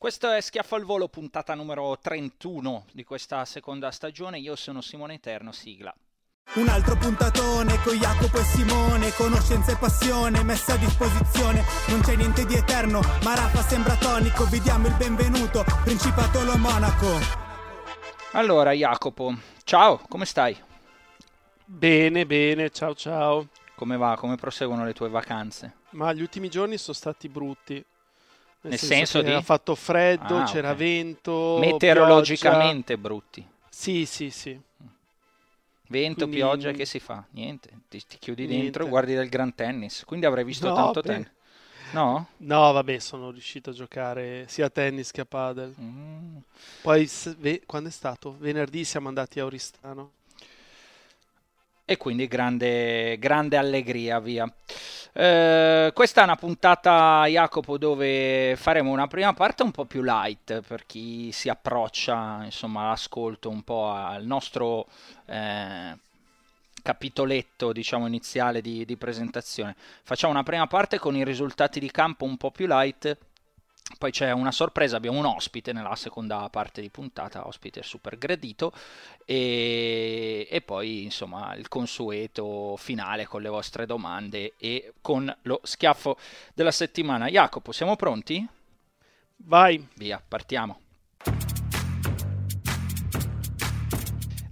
Questo è Schiaffo al Volo, puntata numero 31 di questa seconda stagione. Io sono Simone Eterno, sigla. Un altro puntatone con Jacopo e Simone, conoscenza e passione messa a disposizione. Non c'è niente di eterno, ma Rafa sembra tonico. Vi diamo il benvenuto, Principato lo Monaco. Allora, Jacopo, ciao, come stai? Bene, bene, ciao ciao. Come va? Come proseguono le tue vacanze? Ma gli ultimi giorni sono stati brutti. Nel senso che di- ha fatto freddo, Ah, c'era ok. vento, Meteorologicamente brutti. pioggia. Sì, sì, sì. Vento, Quindi- pioggia, che si fa? Niente, ti, ti chiudi Niente. dentro, guardi del gran tennis. Quindi avrai visto No, tanto beh. tennis. No? No, vabbè, sono riuscito a giocare sia a tennis che a padel. Mm. Poi, quando è stato? Venerdì siamo andati a Oristano. E quindi grande, grande allegria, via. Eh, questa è una puntata, Jacopo, dove faremo una prima parte un po' più light per chi si approccia, insomma, all'ascolto un po' al nostro eh, capitoletto, diciamo, iniziale di, di presentazione. Facciamo una prima parte con i risultati di campo un po' più light. Poi c'è una sorpresa, abbiamo un ospite nella seconda parte di puntata, ospite super gradito, e, e poi insomma il consueto finale con le vostre domande e con lo schiaffo della settimana. Jacopo, siamo pronti? Vai. Via, partiamo.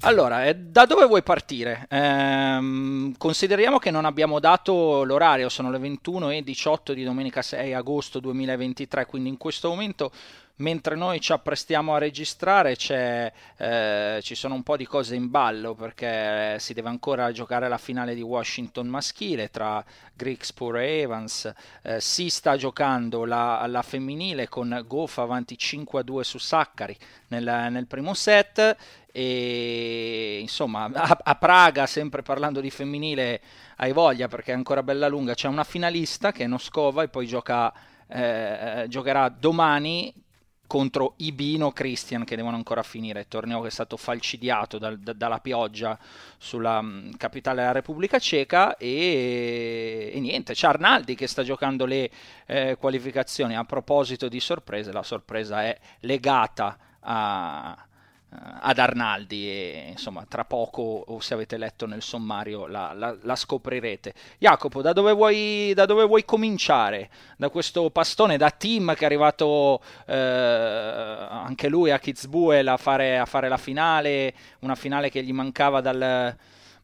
Allora, eh, da dove vuoi partire? Ehm, consideriamo che non abbiamo dato l'orario, sono le 21 e 18 di domenica 6 agosto 2023, quindi in questo momento, mentre noi ci apprestiamo a registrare, eh, ci sono un po' di cose in ballo perché si deve ancora giocare la finale di Washington maschile tra Grigspur e Evans, eh, si sta giocando la, la femminile con Goff avanti 5-2 su Saccari nel, nel primo set. E insomma a, a Praga sempre parlando di femminile hai voglia perché è ancora bella lunga. C'è una finalista che è Noskova e poi gioca, eh, giocherà domani contro Ibino Christian che devono ancora finire, torneo che è stato falcidiato dal- da- dalla pioggia sulla mh, capitale della Repubblica Ceca e, e niente, c'è Arnaldi che sta giocando le eh, qualificazioni. A proposito di sorprese, la sorpresa è legata a- ad Arnaldi e insomma tra poco o se avete letto nel sommario la, la- la scoprirete. Jacopo da dove, vuoi, da dove vuoi cominciare? Da questo pastone da team che è arrivato eh, anche lui a Kitzbühel a fare, a fare la finale una finale che gli mancava dal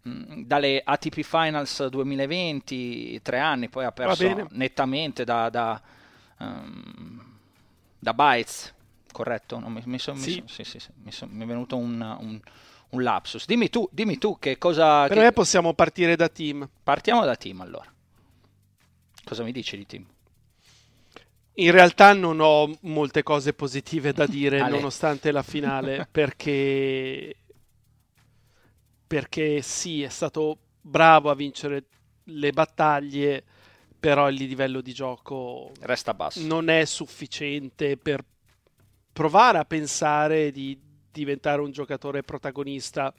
dalle ATP Finals 2020 tre anni poi ha perso nettamente da, da, ehm, da Baez corretto? No, mi, mi son- mi Sì. son- sì, sì, sì, mi, son- mi è venuto un, un- un lapsus. Dimmi tu, dimmi tu che cosa... Per che- me possiamo partire da team. Partiamo da team allora. Cosa mi dici di team? In realtà non ho molte cose positive da dire Ale. nonostante la finale perché perché sì, è stato bravo a vincere le battaglie, però il livello di gioco Resta basso. non è sufficiente per provare a pensare di diventare un giocatore protagonista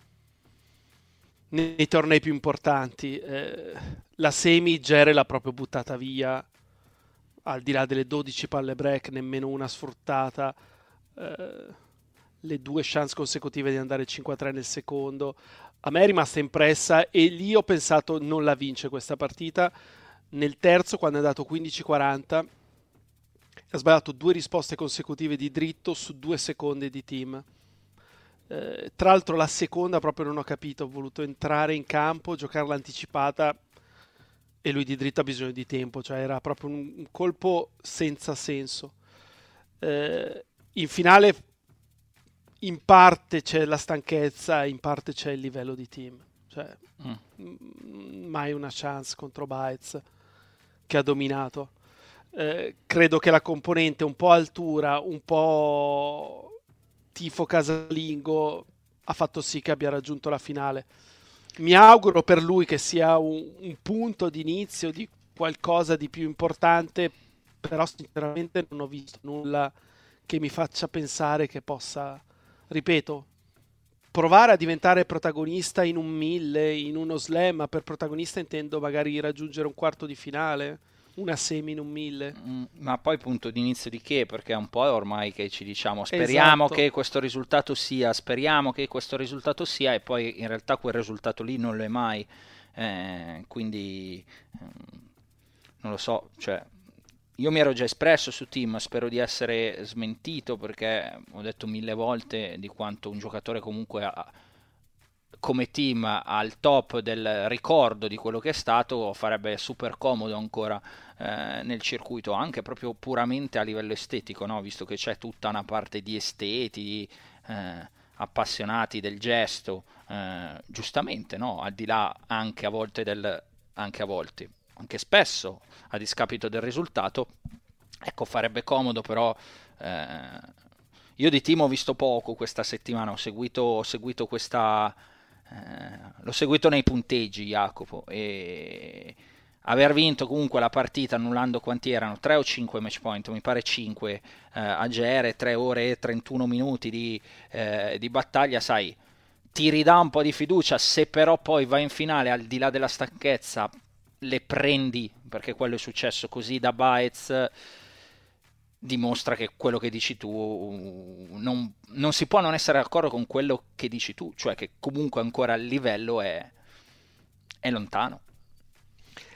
nei tornei più importanti. Eh, la semi Gere l'ha proprio buttata via, al di là delle 12 palle break, nemmeno una sfruttata. Eh, le due chance consecutive di andare 5-3 nel secondo. A me è rimasta impressa e lì ho pensato non la vince questa partita. Nel terzo, quando è andato 15-40, ha sbagliato due risposte consecutive di dritto su due secondi di team. Eh, tra l'altro la seconda proprio non ho capito, ho voluto entrare in campo, giocare l'anticipata e lui di dritto ha bisogno di tempo, cioè era proprio un, un colpo senza senso. Eh, in finale in parte c'è la stanchezza, in parte c'è il livello di team. Cioè, mm. mai una chance contro Bites che ha dominato. Eh, credo che la componente un po' altura, un po' tifo casalingo ha fatto sì che abbia raggiunto la finale. Mi auguro per lui che sia un, un punto di inizio di qualcosa di più importante, però sinceramente non ho visto nulla che mi faccia pensare che possa, ripeto, provare a diventare protagonista in un mille, in uno slam, ma per protagonista intendo magari raggiungere un quarto di finale una semi in un mille. Mm, ma poi punto di inizio di che? Perché è un po' ormai che ci diciamo speriamo esatto. che questo risultato sia, speriamo che questo risultato sia e poi in realtà quel risultato lì non lo è mai. Eh, quindi eh, non lo so, cioè io mi ero già espresso su Team, spero di essere smentito perché ho detto mille volte di quanto un giocatore comunque ha, come team al top del ricordo di quello che è stato farebbe super comodo ancora eh, nel circuito anche proprio puramente a livello estetico no? visto che c'è tutta una parte di esteti eh, appassionati del gesto eh, giustamente no? al di là anche a volte del anche a volte anche spesso a discapito del risultato ecco farebbe comodo però eh, io di team ho visto poco questa settimana ho seguito, ho seguito questa l'ho seguito nei punteggi Jacopo e aver vinto comunque la partita annullando quanti erano? 3 o 5 match point mi pare 5 eh, a GR 3 ore e 31 minuti di, eh, di, battaglia sai ti ridà un po' di fiducia se però poi vai in finale al di là della stanchezza le prendi perché quello è successo così da Baez dimostra che quello che dici tu non, non, si può non essere d'accordo con quello che dici tu, cioè che comunque ancora il livello è, è lontano.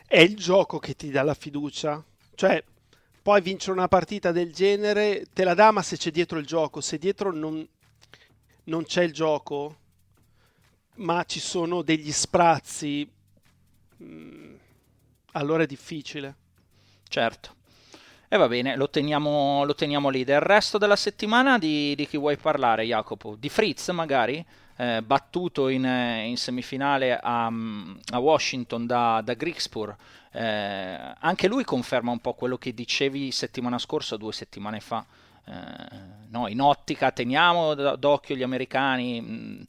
È il gioco che ti dà la fiducia, cioè poi vincere una partita del genere te la dà ma se c'è dietro il gioco, se dietro non, non c'è il gioco ma ci sono degli sprazzi, mm, allora è difficile. Certo. E va bene, lo teniamo, lo teniamo lì. Del resto della settimana di, di, chi vuoi parlare, Jacopo? Di Fritz magari? Eh, battuto in, in, semifinale a, a Washington da, da Grigspur. Eh, anche lui conferma un po' quello che dicevi settimana scorsa, due settimane fa. Eh, no, in ottica teniamo d'occhio gli americani. Mh,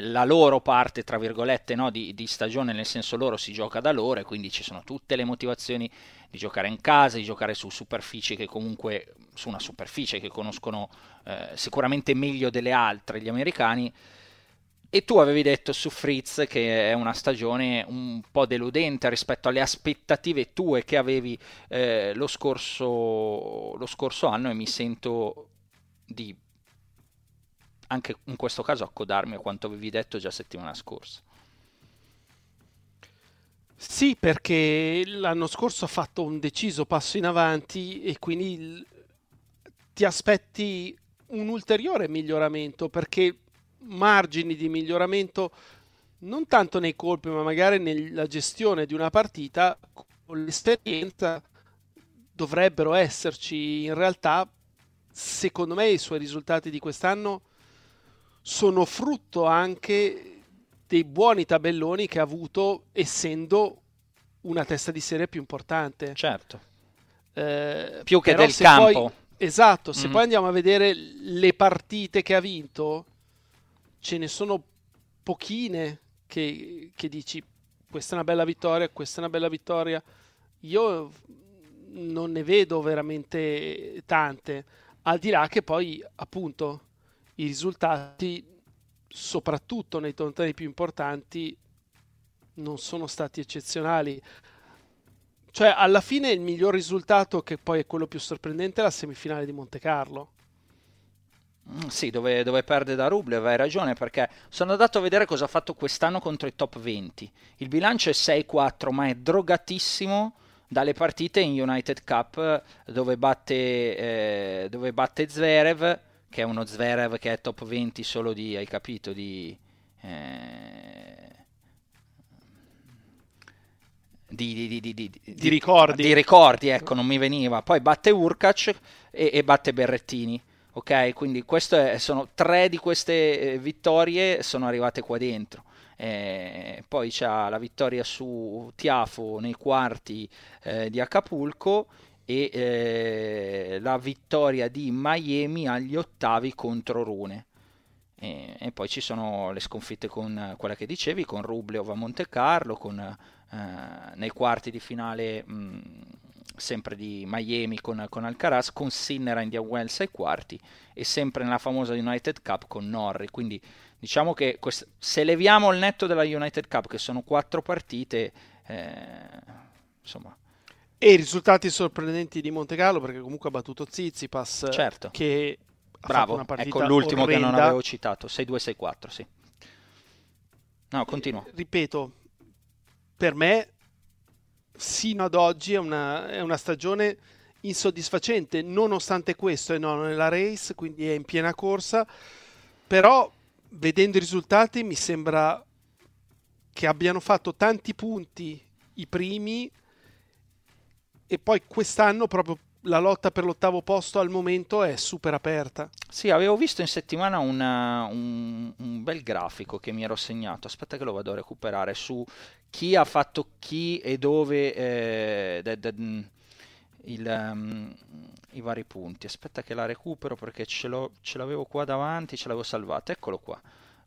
la loro parte, tra virgolette, no, di, di, stagione, nel senso loro si gioca da loro e quindi ci sono tutte le motivazioni di giocare in casa, di giocare su superfici che comunque, su una superficie che conoscono eh, sicuramente meglio delle altre gli americani. E tu avevi detto su Fritz che è una stagione un po' deludente rispetto alle aspettative tue che avevi eh, lo, scorso, lo scorso anno e mi sento di anche in questo caso accodarmi a quanto avevi detto già settimana scorsa. Sì, perché l'anno scorso ha fatto un deciso passo in avanti e quindi ti aspetti un ulteriore miglioramento perché margini di miglioramento non tanto nei colpi ma magari nella gestione di una partita con l'esperienza dovrebbero esserci. In realtà secondo me i suoi risultati di quest'anno sono frutto anche dei buoni tabelloni che ha avuto essendo una testa di serie più importante. Certo. Eh, più che del campo. Poi, esatto, se mm-hmm. poi andiamo a vedere le partite che ha vinto, ce ne sono pochine che, che dici questa è una bella vittoria, questa è una bella vittoria. Io non ne vedo veramente tante, al di là che poi appunto i risultati, soprattutto nei tornei più importanti, non sono stati eccezionali. Cioè, alla fine il miglior risultato, che poi è quello più sorprendente, è la semifinale di Monte Carlo. Mm, sì, dove, dove, perde da Rublev, hai ragione, perché sono andato a vedere cosa ha fatto quest'anno contro i top 20. Il bilancio è 6-4, ma è drogatissimo dalle partite in United Cup dove batte, eh, dove batte Zverev, che è uno Zverev che è top 20 solo di, hai capito, di... Eh, di, di, di, di, ricordi. Di ricordi, ecco, non mi veniva. Poi batte Urkac e, e batte Berrettini. Ok, quindi è, sono tre di queste eh, vittorie sono arrivate qua dentro. Eh, poi c'è la vittoria su Tiafo nei quarti eh, di Acapulco e eh, la vittoria di Miami agli ottavi contro Rune. E, e, poi ci sono le sconfitte con quella che dicevi, con Rublev a Monte Carlo, con, eh, nei quarti di finale mh, sempre di Miami con, con Alcaraz, con Sinner a Indian Wells ai quarti e sempre nella famosa United Cup con Norri. Quindi diciamo che quest- se leviamo il netto della United Cup, che sono quattro partite, eh, insomma... E i risultati sorprendenti di Montecarlo, perché comunque ha battuto Zizipas, certo. che Bravo, una partita ecco l'ultimo orrenda. che non avevo citato, 6-2-6-4, sì. No, continuo. Eh, ripeto, per me sino ad oggi è una, è una stagione insoddisfacente, nonostante questo è nono nella race, quindi è in piena corsa, però vedendo i risultati mi sembra che abbiano fatto tanti punti i primi e poi quest'anno proprio la lotta per l'ottavo posto al momento è super aperta. Sì, avevo visto in settimana una, un, un, bel grafico che mi ero segnato, aspetta che lo vado a recuperare, su chi ha fatto chi e dove eh, de, de, il, um, i vari punti. Aspetta che la recupero perché ce, ce l'avevo qua davanti, ce l'avevo salvata, eccolo qua.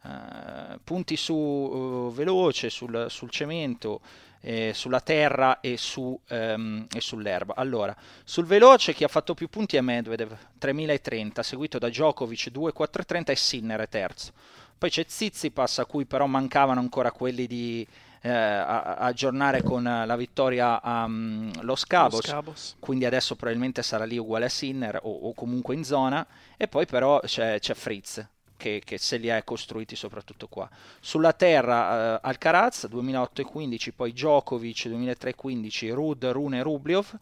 Uh, punti su uh, veloce, sul, sul cemento, eh, sulla terra e, su, um, e, sull'erba. Allora, sul veloce chi ha fatto più punti è Medvedev, 3030, seguito da Djokovic 2430 e Sinner è terzo. Poi c'è Zizipas a cui però mancavano ancora quelli di eh, aggiornare con la vittoria a um, Los, Cabos, Los, Cabos, quindi adesso probabilmente sarà lì uguale a Sinner o, o comunque in zona, e poi però c'è, c'è Fritz che, che, se li ha costruiti soprattutto qua. Sulla terra uh, Alcaraz 2008 e 15, poi Djokovic 2003 e 15, Rud, Rune, Rubliov.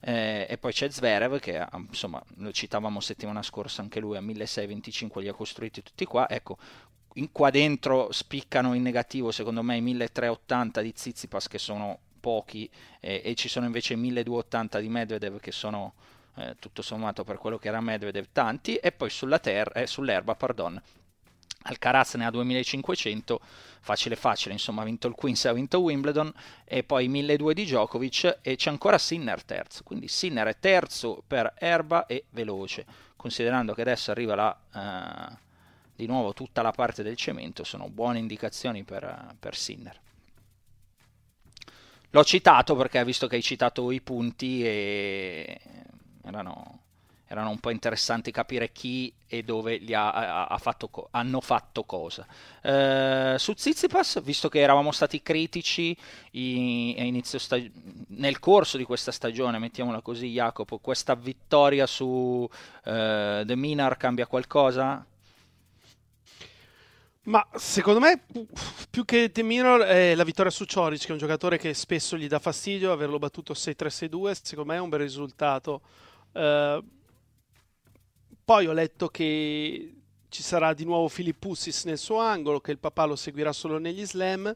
Eh, e poi c'è Zverev che insomma lo citavamo settimana scorsa anche lui a 1625 li ha costruiti tutti qua ecco in, qua dentro spiccano in negativo secondo me i 1380 di Zizipas che sono pochi eh, e ci sono invece i 1280 di Medvedev che sono eh, tutto sommato per quello che era Medvedev tanti e poi sulla ter- eh, sull'erba pardon. Alcaraz ne ha 2500 facile facile insomma ha vinto il Queens ha vinto Wimbledon e poi 1200 di Djokovic e c'è ancora Sinner terzo. Quindi Sinner è terzo per erba e veloce. Considerando che adesso arriva la uh, di nuovo tutta la parte del cemento sono buone indicazioni per, per Sinner. L'ho citato perché visto che hai citato i punti e erano, erano un po' interessanti capire chi e dove li ha, ha fatto, hanno fatto cosa. Eh, su Zizipas, visto che eravamo stati critici in, stag- nel corso di questa stagione, mettiamola così Jacopo, questa vittoria su eh, The Minar cambia qualcosa? Ma secondo me, più che The Mirror, è la vittoria su Cioric, che è un giocatore che spesso gli dà fastidio. Averlo battuto 6-3-6-2, secondo me è un bel risultato. Uh, poi ho letto che ci sarà di nuovo Filippussis nel suo angolo, che il papà lo seguirà solo negli slam.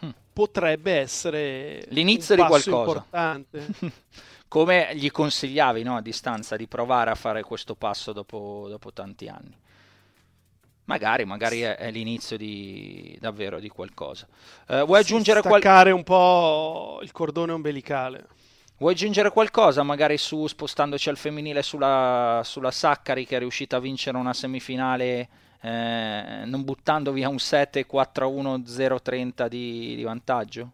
Hmm. Potrebbe essere l'inizio di qualcosa importante. Come gli consigliavi no, a distanza di provare a fare questo passo dopo, dopo tanti anni? Magari, magari è, è l'inizio di, davvero di qualcosa. Uh, vuoi aggiungere qualcosa? un po' il cordone ombelicale. Vuoi aggiungere qualcosa, magari su spostandoci al femminile sulla, sulla Saccari che è riuscita a vincere una semifinale eh, non buttando via un 7 4-1 0-30 di, di vantaggio?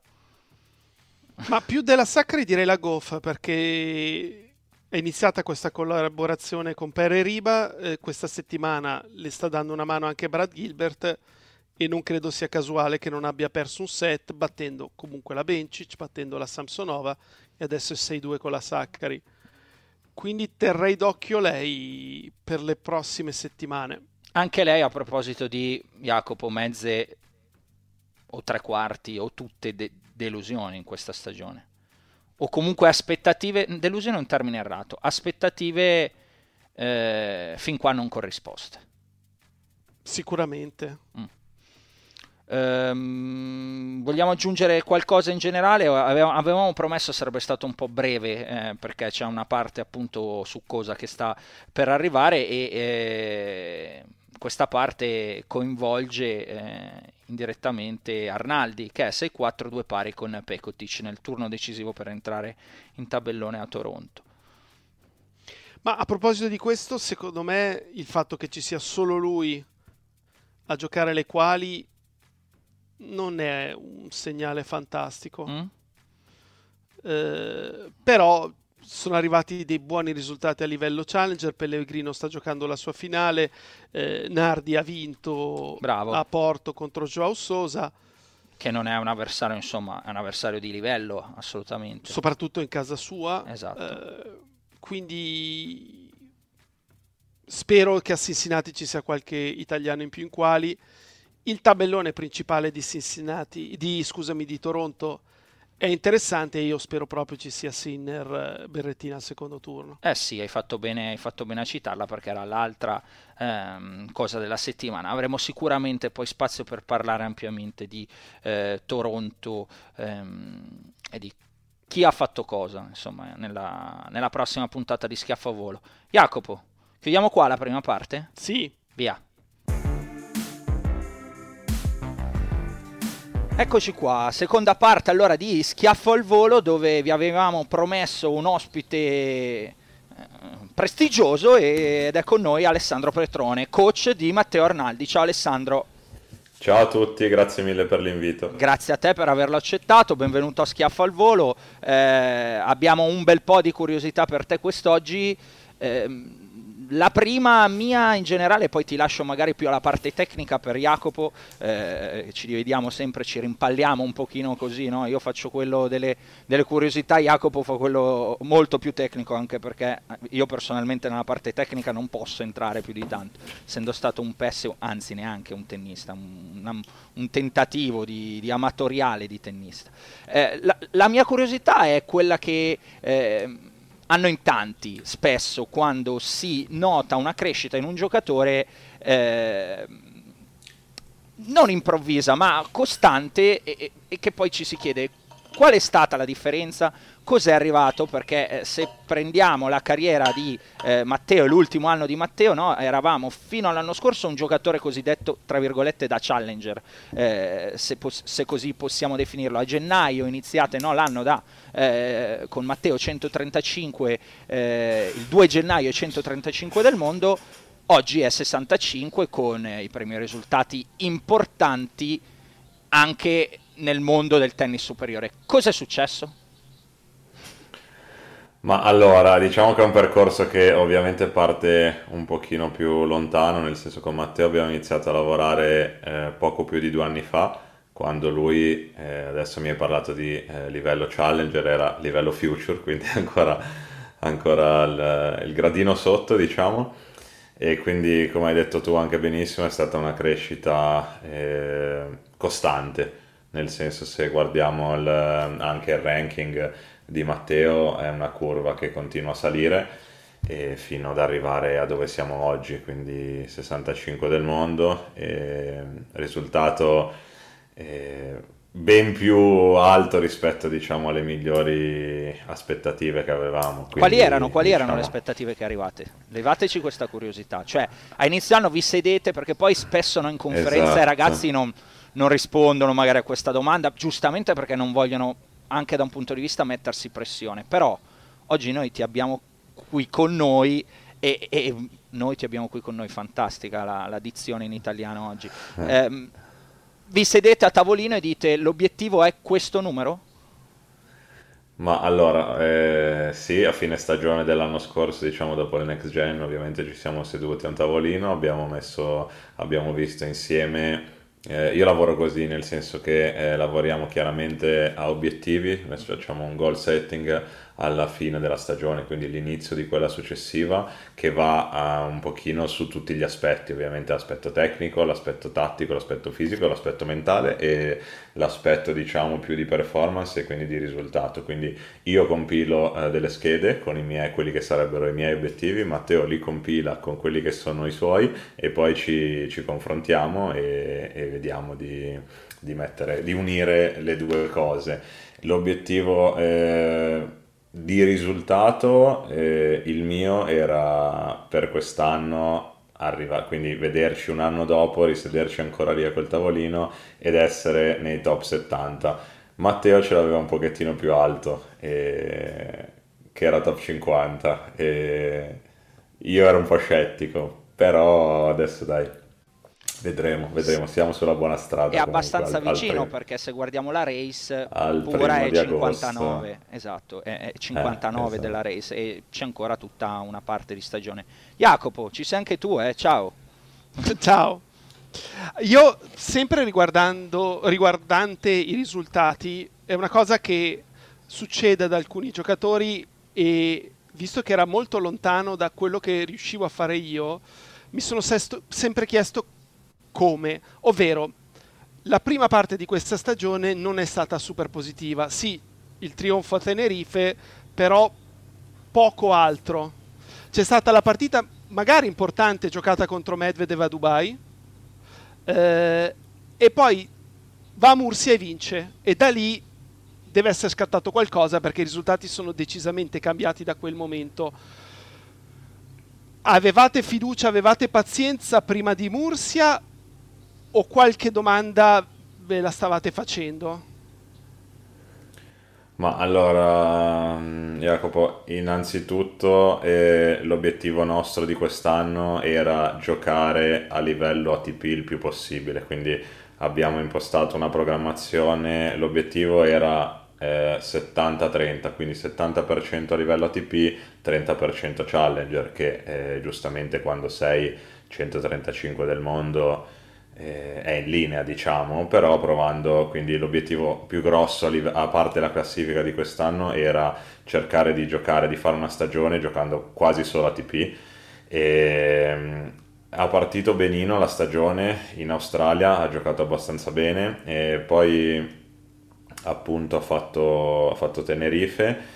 Ma più della Saccari direi la Goff perché è iniziata questa collaborazione con Pere Riba, eh, questa settimana le sta dando una mano anche Brad Gilbert e non credo sia casuale che non abbia perso un set battendo comunque la Bencic, battendo la Samsonova e adesso è 6-2 con la Saccari. Quindi terrei d'occhio lei per le prossime settimane. Anche lei a proposito di Jacopo, mezze o tre quarti o tutte de- delusioni in questa stagione o comunque aspettative, delusione è un termine errato, aspettative eh, fin qua non corrisposte. Sicuramente. Mm. Ehm, vogliamo aggiungere qualcosa in generale? Avevamo, avevamo promesso sarebbe stato un po' breve eh, perché c'è una parte appunto succosa che sta per arrivare e eh, questa parte coinvolge eh, indirettamente Arnaldi che è 6-4 due pari con Pekotic nel turno decisivo per entrare in tabellone a Toronto. Ma a proposito di questo, secondo me il fatto che ci sia solo lui a giocare le quali non è un segnale fantastico. Mm? Eh, però sono arrivati dei buoni risultati a livello challenger. Pellegrino sta giocando la sua finale. Eh, Nardi ha vinto Bravo. a Porto contro Joao Sosa. Che non è un avversario, insomma, è un avversario di livello assolutamente. Soprattutto in casa sua. Esatto. Eh, quindi spero che a Cincinnati ci sia qualche italiano in più in quali. Il tabellone principale di Cincinnati, di, scusami, di Toronto è interessante e io spero proprio ci sia Sinner eh, Berrettina al secondo turno. Eh sì, hai fatto bene, hai fatto bene a citarla perché era l'altra ehm, cosa della settimana. Avremo sicuramente poi spazio per parlare ampiamente di eh, Toronto ehm, e di chi ha fatto cosa, insomma, nella, nella prossima puntata di Schiaffo a Volo. Jacopo, chiudiamo qua la prima parte? Sì. Via. Eccoci qua, seconda parte allora di Schiaffo al volo dove vi avevamo promesso un ospite eh, prestigioso ed è con noi Alessandro Petrone, coach di Matteo Arnaldi. Ciao Alessandro. Ciao a tutti, grazie mille per l'invito. Grazie a te per averlo accettato, benvenuto a Schiaffo al volo. Eh, abbiamo un bel po' di curiosità per te quest'oggi. Eh, la prima mia in generale, poi ti lascio magari più alla parte tecnica per Jacopo, eh, ci divediamo sempre, ci rimpalliamo un pochino così, no? io faccio quello delle, delle, curiosità, Jacopo fa quello molto più tecnico, anche perché io personalmente nella parte tecnica non posso entrare più di tanto, essendo stato un pessimo, anzi neanche un tennista, un, un tentativo di, di, amatoriale di tennista. Eh, la, la, mia curiosità è quella che... Eh, hanno in tanti spesso quando si nota una crescita in un giocatore eh, non improvvisa ma costante e, e, che poi ci si chiede qual è stata la differenza cos'è arrivato perché eh, se prendiamo la carriera di eh, Matteo, l'ultimo anno di Matteo, no, eravamo fino all'anno scorso un giocatore cosiddetto tra virgolette da challenger, eh, se, se, così possiamo definirlo. A gennaio iniziate no, l'anno da, eh, con Matteo 135, eh, il 2 gennaio 135 del mondo, oggi è 65 con i primi risultati importanti anche nel mondo del tennis superiore. Cosa è successo? Ma allora, diciamo che è un percorso che ovviamente parte un pochino più lontano, nel senso che con Matteo abbiamo iniziato a lavorare eh, poco più di due anni fa, quando lui, eh, adesso mi hai parlato di eh, livello challenger, era livello future, quindi ancora, ancora il, il, gradino sotto, diciamo, e quindi come hai detto tu anche benissimo è stata una crescita eh, costante, nel senso se guardiamo il, anche il ranking di Matteo è una curva che continua a salire fino ad arrivare a dove siamo oggi, quindi 65 del mondo, risultato eh, ben più alto rispetto diciamo, alle migliori aspettative che avevamo. Quindi, quali erano, quali diciamo... erano le aspettative che arrivate? Levateci questa curiosità, cioè a inizio anno vi sedete perché poi spesso no, in conferenza esatto. i ragazzi non, non rispondono magari a questa domanda, giustamente perché non vogliono anche da un punto di vista mettersi pressione, però oggi noi ti abbiamo qui con noi e, e noi ti abbiamo qui con noi, fantastica la, la dizione in italiano oggi. Eh. Eh, vi sedete a tavolino e dite l'obiettivo è questo numero? Ma allora, eh, sì, a fine stagione dell'anno scorso, diciamo dopo il next gen, ovviamente ci siamo seduti a un tavolino, abbiamo, messo, abbiamo visto insieme eh, io lavoro così, nel senso che eh, lavoriamo chiaramente a obiettivi, adesso facciamo un goal setting alla fine della stagione, quindi l'inizio di quella successiva, che va a un pochino su tutti gli aspetti, ovviamente l'aspetto tecnico, l'aspetto tattico, l'aspetto fisico, l'aspetto mentale e l'aspetto diciamo più di performance e quindi di risultato. Quindi io compilo eh, delle schede con i miei, quelli che sarebbero i miei obiettivi, Matteo li compila con quelli che sono i suoi e poi ci, ci confrontiamo e, e vediamo di, di, mettere, di, unire le due cose. L'obiettivo eh, di risultato, eh, il mio era per quest'anno arrivare, quindi vederci un anno dopo, risederci ancora lì a quel tavolino ed essere nei top 70. Matteo ce l'aveva un pochettino più alto, e... che era top 50, e io ero un po' scettico, però adesso dai, Vedremo, vedremo, siamo sulla buona strada. È abbastanza al, vicino al perché se guardiamo la race, pure è 59, agosto. esatto, è 59 eh, esatto. della race e c'è ancora tutta una parte di stagione. Jacopo, ci sei anche tu, eh? Ciao. Ciao. Io sempre riguardando, riguardante i risultati, è una cosa che succede ad alcuni giocatori e visto che era molto lontano da quello che riuscivo a fare io, mi sono sesto, sempre chiesto come, ovvero la prima parte di questa stagione non è stata super positiva. Sì, il trionfo a Tenerife, però poco altro. C'è stata la partita magari importante giocata contro Medvedev a Dubai eh, e poi va a Mursia e vince e da lì deve essere scattato qualcosa perché i risultati sono decisamente cambiati da quel momento. Avevate fiducia, avevate pazienza prima di Mursia o qualche domanda ve la stavate facendo? Ma allora, Jacopo, innanzitutto eh, l'obiettivo nostro di quest'anno era giocare a livello ATP il più possibile, quindi abbiamo impostato una programmazione, l'obiettivo era eh, 70-30, quindi 70% a livello ATP, 30% Challenger, che eh, giustamente quando sei 135 del mondo eh, è in linea, diciamo, però provando, quindi l'obiettivo più grosso a parte la classifica di quest'anno era cercare di giocare, di fare una stagione giocando quasi solo ATP e mm, ha partito benino la stagione in Australia, ha giocato abbastanza bene e poi appunto ha fatto, ha fatto Tenerife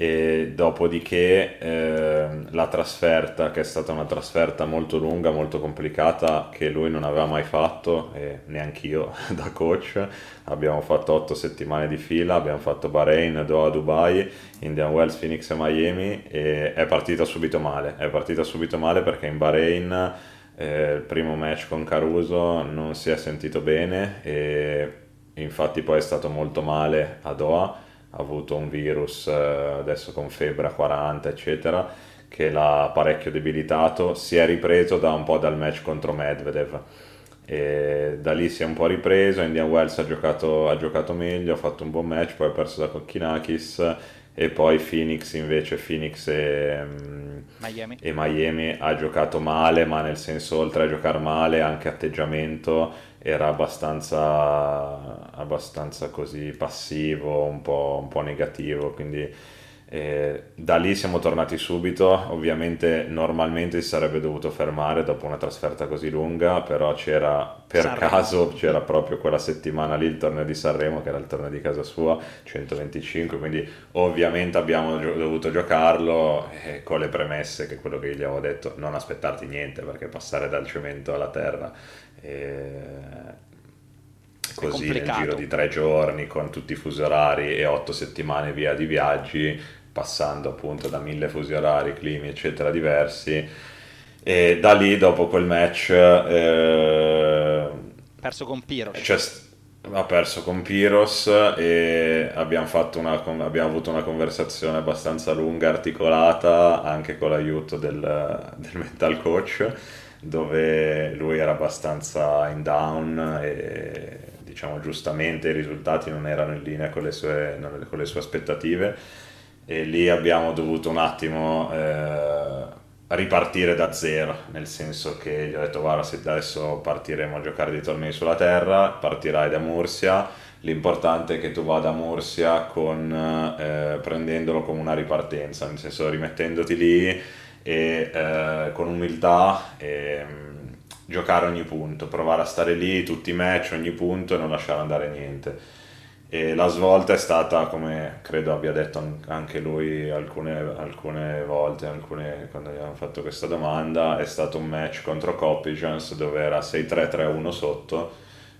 e dopodiché eh, la trasferta, che è stata una trasferta molto lunga, molto complicata, che lui non aveva mai fatto, e neanche io da coach, abbiamo fatto otto settimane di fila, abbiamo fatto Bahrain, Doha, Dubai, Indian Wells, Phoenix e Miami e è partita subito male, è partita subito male perché in Bahrain eh, il primo match con Caruso non si è sentito bene e infatti poi è stato molto male a Doha. ha avuto un virus eh, adesso con febbre a 40 eccetera che l'ha parecchio debilitato si è ripreso da un po' dal match contro Medvedev e da lì si è un po' ripreso Indian Wells ha giocato, ha giocato meglio ha fatto un buon match poi ha perso da Kokkinakis e poi Phoenix invece Phoenix e mm, Miami. e Miami ha giocato male ma nel senso oltre a giocare male anche atteggiamento era abbastanza, abbastanza così passivo, un po', un po negativo, quindi eh, da lì siamo tornati subito, ovviamente normalmente si sarebbe dovuto fermare dopo una trasferta così lunga, però c'era per Sanremo. caso c'era proprio quella settimana lì il torneo di Sanremo che era il torneo di casa sua, 125, quindi ovviamente abbiamo gio- dovuto giocarlo eh, con le premesse che quello che gli avevo detto, non aspettarti niente perché passare dal cemento alla terra eh, così nel giro di tre giorni con tutti i fusi orari e otto settimane via di viaggi, passando appunto da mille fusi orari, climi eccetera diversi. E da lì, dopo quel match, eh, perso con Piros. Cioè, ha perso con Piros e abbiamo, una, abbiamo, avuto una conversazione abbastanza lunga, articolata, anche con l'aiuto del, del mental coach dove lui era abbastanza in down e diciamo giustamente i risultati non erano in linea con le sue, con le sue aspettative. E lì abbiamo dovuto un attimo eh, ripartire da zero, nel senso che gli ho detto guarda se adesso partiremo a giocare dei tornei sulla terra, partirai da Mursia, l'importante è che tu vada a Mursia con, eh, prendendolo come una ripartenza, nel senso rimettendoti lì e eh, con umiltà e, mm, giocare ogni punto, provare a stare lì tutti i match, ogni punto e non lasciare andare niente. E la svolta è stata, come credo abbia detto anche lui alcune, alcune volte, alcune, quando gli hanno fatto questa domanda, è stato un match contro Coppigans dove era 6-3-3-1 sotto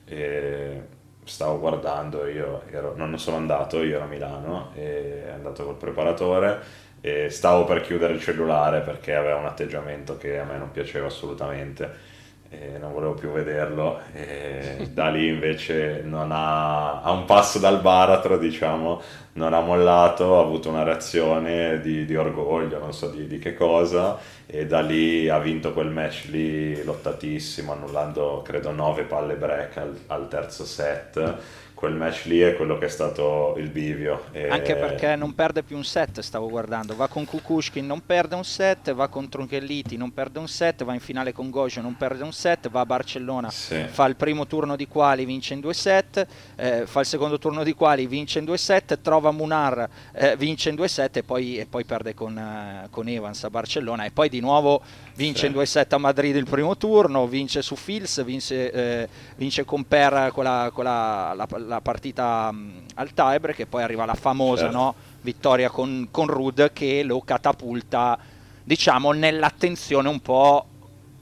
e stavo guardando, io ero, non sono andato, io ero a Milano e è andato col preparatore e stavo per chiudere il cellulare perché aveva un atteggiamento che a me non piaceva assolutamente e non volevo più vederlo. E da lì invece non ha, a un passo dal baratro diciamo non ha mollato ha avuto una reazione di, di orgoglio non so di, di, che cosa e da lì ha vinto quel match lì lottatissimo annullando credo 9 palle break al, al terzo set quel match lì è quello che è stato il bivio. E... Anche perché non perde più un set, stavo guardando. Va con Kukushkin, non perde un set, va con Tronchelliti, non perde un set, va in finale con Gojo, non perde un set, va a Barcellona, sì. fa il primo turno di quali, vince in due set, eh, fa il secondo turno di quali, vince in due set, trova Munar, eh, vince in due set e poi, e poi perde con, uh, con, Evans a Barcellona e poi di nuovo vince sì. in due set a Madrid il primo turno, vince su Fils, vince, eh, vince con Per con la, con la, la la partita um, al tiebreak e poi arriva la famosa certo. no, vittoria con, con Rud che lo catapulta diciamo nell'attenzione un po'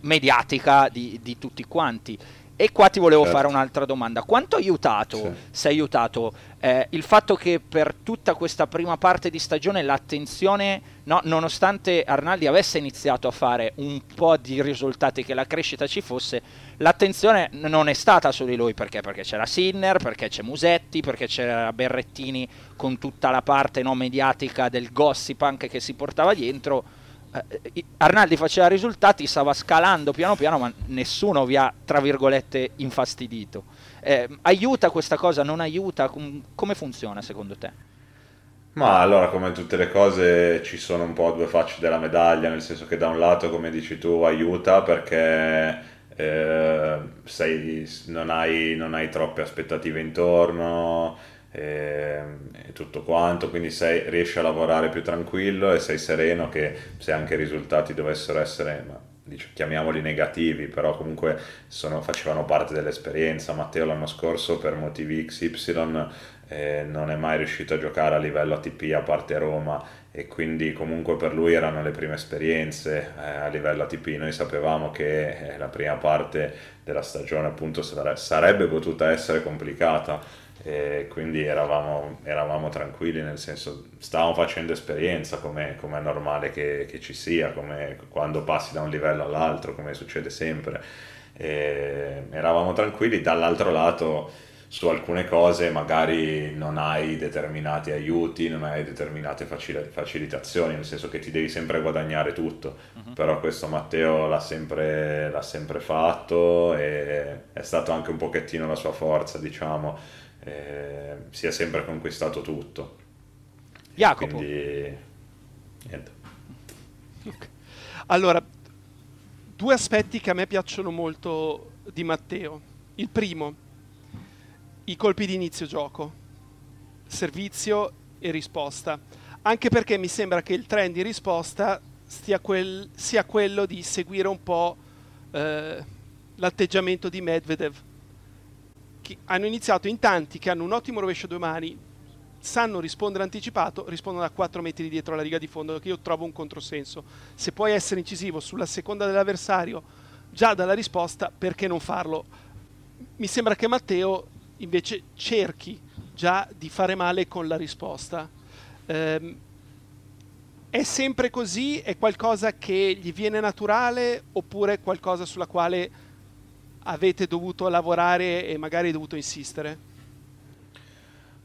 mediatica di, di tutti quanti. E qua ti volevo certo. fare un'altra domanda. Quanto ha aiutato, sì. se aiutato, eh, il fatto che per tutta questa prima parte di stagione l'attenzione, no, nonostante Arnaldi avesse iniziato a fare un po' di risultati, che la crescita ci fosse, l'attenzione non è stata su di lui perché? Perché c'era Sinner, perché c'è Musetti, perché c'era Berrettini con tutta la parte no, mediatica del gossip anche che si portava dietro eh, Arnaldi faceva risultati, stava scalando piano piano, ma nessuno vi ha, tra virgolette, infastidito. Eh, aiuta questa cosa? Non aiuta? come funziona secondo te? Ma allora, come tutte le cose, ci sono un po' due facce della medaglia, nel senso che da un lato, come dici tu, aiuta perché eh, sei, non, hai, non hai troppe aspettative intorno e, e tutto quanto, quindi sei, riesci a lavorare più tranquillo e sei sereno che se anche i risultati dovessero essere, ma, dic- chiamiamoli negativi, però comunque sono, facevano parte dell'esperienza. Matteo l'anno scorso per motivi XY eh, non è mai riuscito a giocare a livello ATP a parte Roma e quindi comunque per lui erano le prime esperienze eh, a livello ATP. Noi sapevamo che eh, la prima parte della stagione appunto sarebbe potuta essere complicata e quindi eravamo, eravamo, tranquilli, nel senso stavamo facendo esperienza come è normale che, che, ci sia, come quando passi da un livello all'altro, come succede sempre. E eravamo tranquilli, dall'altro lato su alcune cose magari non hai determinati aiuti, non hai determinate facil- facilitazioni, nel senso che ti devi sempre guadagnare tutto, uh-huh. però questo Matteo l'ha sempre, l'ha sempre fatto e è stato anche un pochettino la sua forza, diciamo eh, si è sempre conquistato tutto. Jacopo. Quindi, niente. Allora, due aspetti che a me piacciono molto di Matteo. Il primo, i colpi di inizio gioco, servizio e risposta. Anche perché mi sembra che il trend di risposta quel, sia quello di seguire un po' eh, l'atteggiamento di Medvedev hanno iniziato in tanti che hanno un ottimo rovescio a due mani, sanno rispondere anticipato, rispondono a 4 metri dietro la riga di fondo, che io trovo un controsenso. Se puoi essere incisivo sulla seconda dell'avversario già dalla risposta, perché non farlo? Mi sembra che Matteo invece cerchi già di fare male con la risposta. Ehm, è sempre così? È qualcosa che gli viene naturale oppure qualcosa sulla quale avete dovuto lavorare e magari dovuto insistere?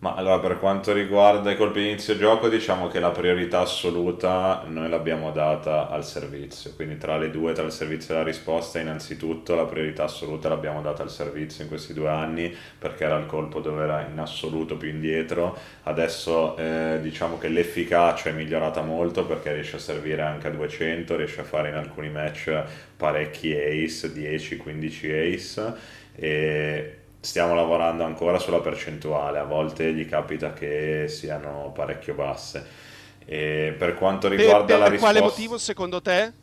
Ma allora per quanto riguarda i colpi di inizio gioco diciamo che la priorità assoluta noi l'abbiamo data al servizio, quindi tra le due, tra il servizio e la risposta innanzitutto la priorità assoluta l'abbiamo data al servizio in questi due anni perché era il colpo dove era in assoluto più indietro, adesso eh, diciamo che l'efficacia è migliorata molto perché riesce a servire anche a 200, riesce a fare in alcuni match parecchi ace, 10-15 ace. E stiamo lavorando ancora sulla percentuale, a volte gli capita che siano parecchio basse. E per quanto riguarda per, per la risposta... quale motivo secondo te?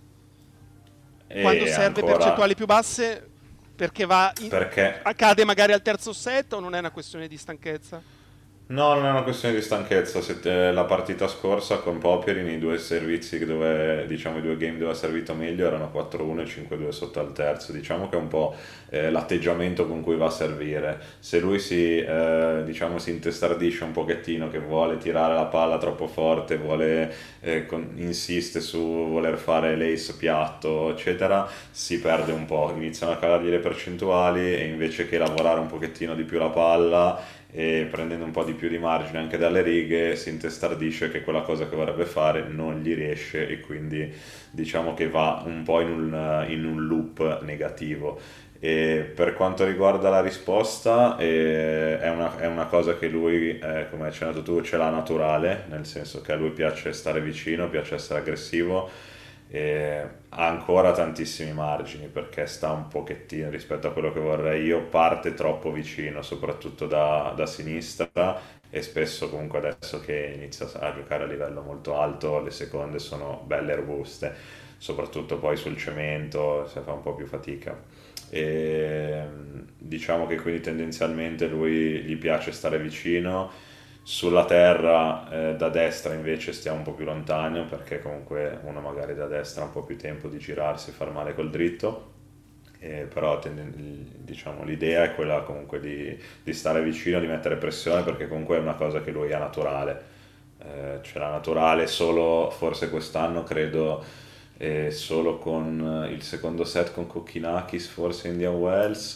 Quando serve ancora... percentuali più basse? Perché va in... perché... accade magari al terzo set o non è una questione di stanchezza? No, non è una questione di stanchezza. Se la partita scorsa con Popperin, i due servizi dove, diciamo, i due game dove ha servito meglio erano 4-1 e 5-2 sotto al terzo. Diciamo che è un po' eh, l'atteggiamento con cui va a servire. Se lui si, eh, diciamo, si intestardisce un pochettino, che vuole tirare la palla troppo forte, vuole, eh, con, insiste su voler fare l'ace piatto, eccetera, si perde un po'. Iniziano a calargli le percentuali e invece che lavorare un pochettino di più la palla e prendendo un po' di più di margine anche dalle righe si intestardisce che quella cosa che vorrebbe fare non gli riesce e quindi diciamo che va un po' in un, in un loop negativo. E per quanto riguarda la risposta, eh, è, una, è, una, cosa che lui, eh, come hai accennato tu, ce l'ha naturale, nel senso che a lui piace stare vicino, piace essere aggressivo e ha ancora tantissimi margini perché sta un pochettino rispetto a quello che vorrei io, parte troppo vicino, soprattutto da, da sinistra e spesso comunque adesso che inizia a giocare a livello molto alto le seconde sono belle robuste, soprattutto poi sul cemento si fa un po' più fatica. E diciamo che quindi tendenzialmente lui gli piace stare vicino sulla terra eh, da destra invece stiamo un po' più lontano perché comunque uno magari da destra ha un po' più tempo di girarsi e far male col dritto. Eh, però diciamo, l'idea è quella comunque di, di, stare vicino, di mettere pressione perché comunque è una cosa che lui ha naturale. Eh, ce l'ha naturale solo forse quest'anno credo e solo con eh, il secondo set con Kokkinakis, forse Indian Wells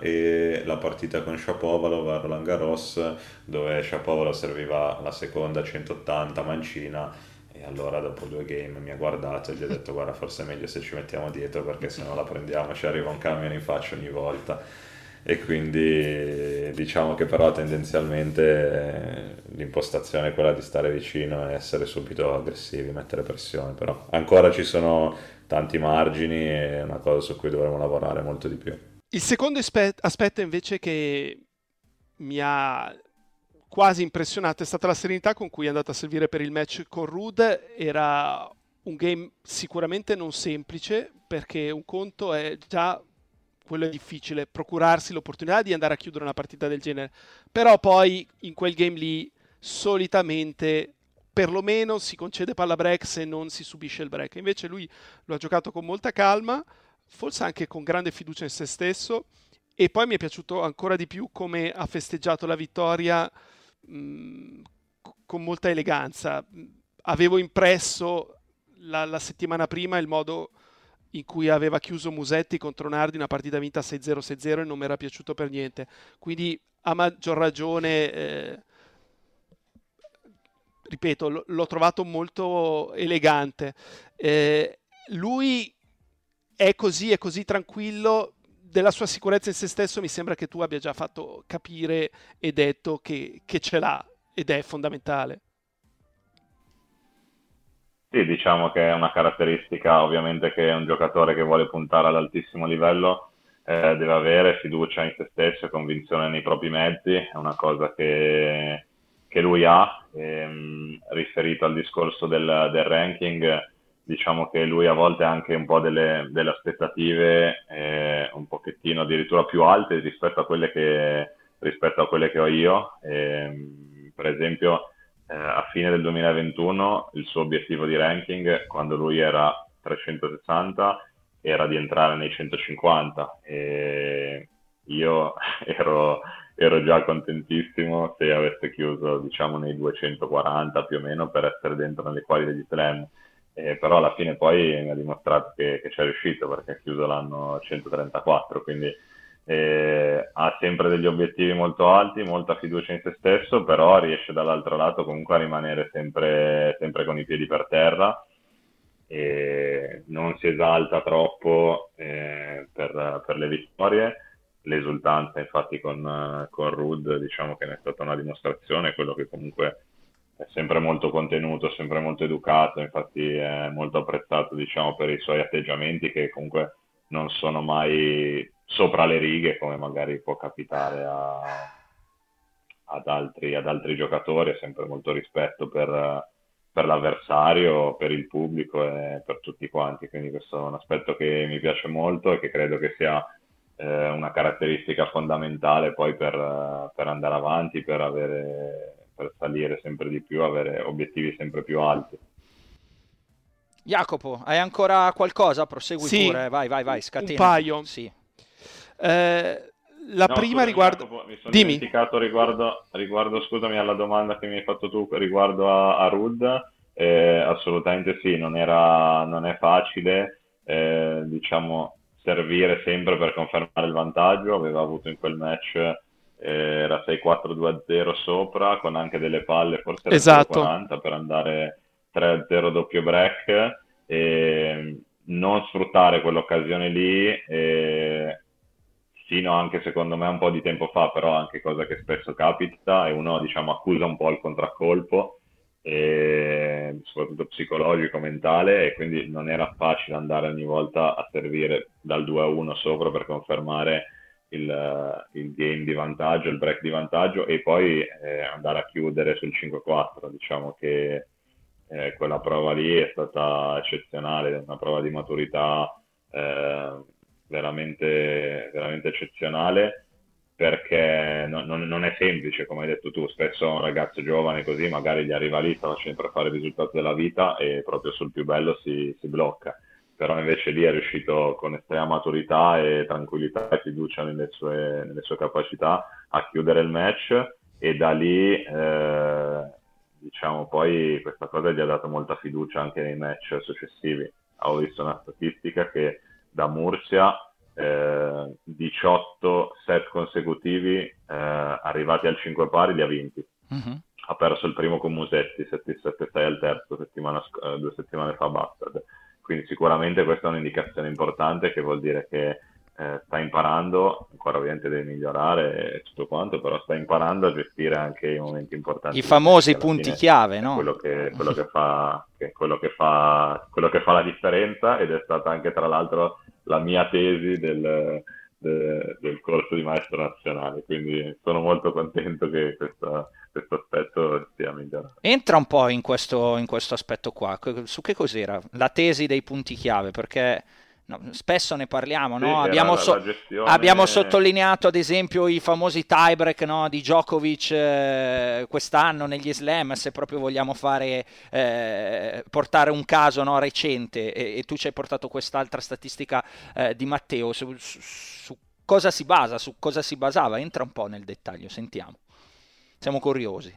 e la partita con Shapovalov a Roland Garros dove Shapovalov serviva la seconda 180 mancina. E allora dopo due game mi ha guardato e gli ho detto guarda forse è meglio se ci mettiamo dietro perché se no la prendiamo ci arriva un camion in faccia ogni volta e quindi diciamo che però tendenzialmente eh, l'impostazione è quella di stare vicino e essere subito aggressivi, mettere pressione, però ancora ci sono tanti margini e è una cosa su cui dovremo lavorare molto di più. Il secondo aspetto invece che mi ha quasi impressionato è stata la serenità con cui è andato a servire per il match con Rude, era un game sicuramente non semplice perché un conto è già quello è difficile, procurarsi l'opportunità di andare a chiudere una partita del genere. Però poi in quel game lì solitamente perlomeno si concede palla break se non si subisce il break. Invece lui lo ha giocato con molta calma, forse anche con grande fiducia in se stesso e poi mi è piaciuto ancora di più come ha festeggiato la vittoria mh, con molta eleganza. Avevo impresso la, la settimana prima il modo in cui aveva chiuso Musetti contro Nardi una partita vinta 6-0 6-0 e non mi era piaciuto per niente. Quindi a maggior ragione eh, ripeto l- l'ho trovato molto elegante. Eh, lui è così è così tranquillo della sua sicurezza in se stesso mi sembra che tu abbia già fatto capire e detto che, che ce l'ha ed è fondamentale sì, diciamo che è una caratteristica ovviamente che un giocatore che vuole puntare all'altissimo livello eh, deve avere fiducia in se stesso e convinzione nei propri mezzi, è una cosa che, che lui ha. E, ehm, riferito al discorso del, del, ranking, diciamo che lui a volte ha anche un po' delle, delle aspettative eh, un pochettino addirittura più alte rispetto a quelle che, rispetto a quelle che ho io. E, ehm, per esempio eh, a fine del 2021 il suo obiettivo di ranking quando lui era 360 era di entrare nei 150 e io ero, ero già contentissimo se avesse chiuso diciamo nei 240 più o meno per essere dentro nelle quali degli slam. Eh, però alla fine poi mi ha dimostrato che, che c'è riuscito perché ha chiuso l'anno 134 quindi eh, ha sempre degli obiettivi molto alti, molta fiducia in se stesso, però riesce dall'altro lato comunque a rimanere sempre, sempre con i piedi per terra e non si esalta troppo eh, per, per, le vittorie. L'esultanza infatti con, con Rud diciamo che ne è stata una dimostrazione, quello che comunque è sempre molto contenuto, sempre molto educato, infatti è molto apprezzato diciamo, per i suoi atteggiamenti che comunque non sono mai sopra le righe come magari può capitare a, ad, altri, ad, altri, giocatori, è sempre molto rispetto per, per, l'avversario, per il pubblico e per tutti quanti, quindi questo è un aspetto che mi piace molto e che credo che sia eh, una caratteristica fondamentale poi per, per andare avanti, per, avere, per salire sempre di più, avere obiettivi sempre più alti. Jacopo, hai ancora qualcosa? Prosegui sì, pure, vai, vai, vai, scatena. Un paio. Sì. Eh, la no, prima. Jacopo, mi sono Dimmi. dimenticato riguardo, riguardo, scusami, alla domanda che mi hai fatto tu riguardo a, a Rud. Eh, assolutamente sì, non, era, non è facile, eh, diciamo, servire sempre per confermare il vantaggio. Aveva avuto in quel match eh, era 6-4-2-0 sopra, con anche delle palle, forse Esatto. 40 per andare 3-0 doppio break. E non sfruttare quell'occasione lì, eh, fino anche secondo me un po' di tempo fa, però anche cosa che spesso capita, e uno diciamo accusa un po' il contraccolpo, e soprattutto psicologico, mentale, e quindi non era facile andare ogni volta a servire dal 2 a 1 sopra per confermare il, il game di vantaggio, il break di vantaggio, e poi eh, andare a chiudere sul 5-4. Diciamo che eh, quella prova lì è stata eccezionale, una prova di maturità eh, veramente, veramente eccezionale perché no, non, non, è semplice, come hai detto tu, spesso un ragazzo giovane così magari gli arriva lì, sta facendo per fare il risultato della vita e proprio sul più bello si, si blocca, però invece lì è riuscito con estrema maturità e tranquillità e fiducia nelle sue, nelle sue capacità a chiudere il match e da lì eh, diciamo poi questa cosa gli ha dato molta fiducia anche nei match successivi. Ho visto una statistica che da Murcia eh, 18 set consecutivi eh, arrivati al 5 pari li ha vinti. Uh-huh. Ha perso il primo con Musetti, 7-6 al terzo, settimana, eh, due settimane fa Bastard. Quindi sicuramente questa è un'indicazione importante che vuol dire che eh, sta imparando, ancora ovviamente deve migliorare e tutto quanto, però sta imparando a gestire anche i momenti importanti. I famosi punti chiave, no? Quello che, quello, che fa, che quello, che fa, quello che fa la differenza ed è stata anche tra l'altro la mia tesi del, de, del corso di maestro nazionale, quindi sono molto contento che questo, questo aspetto stia migliorando. Entra un po' in questo, in questo aspetto qua, su che cos'era? La tesi dei punti chiave, perché No, spesso ne parliamo, no? sì, abbiamo, la, so- la gestione... abbiamo, sottolineato ad esempio i famosi tiebreak no? di Djokovic eh, quest'anno negli slam, se proprio vogliamo fare, eh, portare un caso no? recente e, e, tu ci hai portato quest'altra statistica eh, di Matteo, su, su, su, cosa si basa, su cosa si basava, entra un po' nel dettaglio, sentiamo, siamo curiosi.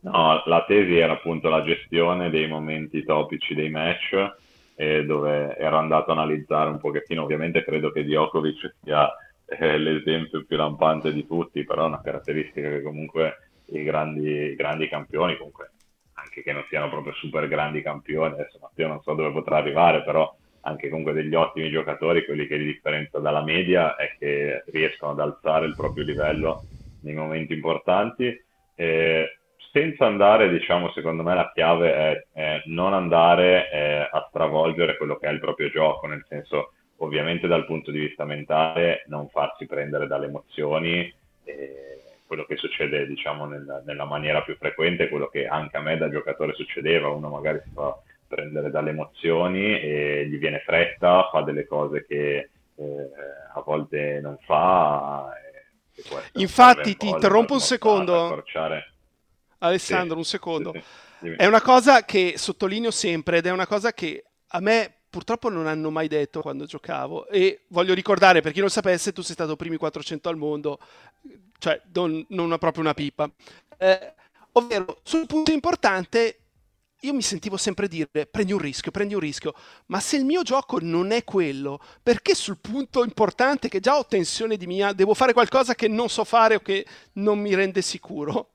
No, la tesi era appunto la gestione dei momenti topici dei match eh, dove ero andato a analizzare un pochettino, ovviamente credo che Djokovic sia eh, l'esempio più lampante di tutti, però è una caratteristica che comunque i grandi, i grandi campioni, comunque anche che non siano proprio super grandi campioni, adesso Matteo non so dove potrà arrivare, però anche comunque degli ottimi giocatori, quelli che li differenza dalla media è che riescono ad alzare il proprio livello nei momenti importanti. Eh, senza andare, diciamo, secondo me la chiave è, è non andare eh, a stravolgere quello che è il proprio gioco, nel senso, ovviamente dal punto di vista mentale, non farsi prendere dalle emozioni. Eh, quello che succede, diciamo, nella, nella, maniera più frequente è quello che anche a me da giocatore succedeva, uno magari si fa prendere dalle emozioni e gli viene fretta, fa delle cose che eh, a volte non fa. Infatti, ti interrompo un secondo. Alessandro, sì, un secondo. Sì, sì. È una cosa che sottolineo sempre ed è una cosa che a me purtroppo non hanno mai detto quando giocavo e voglio ricordare per chi non sapesse tu sei stato primi 400 al mondo cioè non, non proprio una pipa eh, ovvero sul punto importante io mi sentivo sempre dire prendi un rischio, prendi un rischio, ma se il mio gioco non è quello, perché sul punto importante che già ho tensione di mia, devo fare qualcosa che non so fare o che non mi rende sicuro?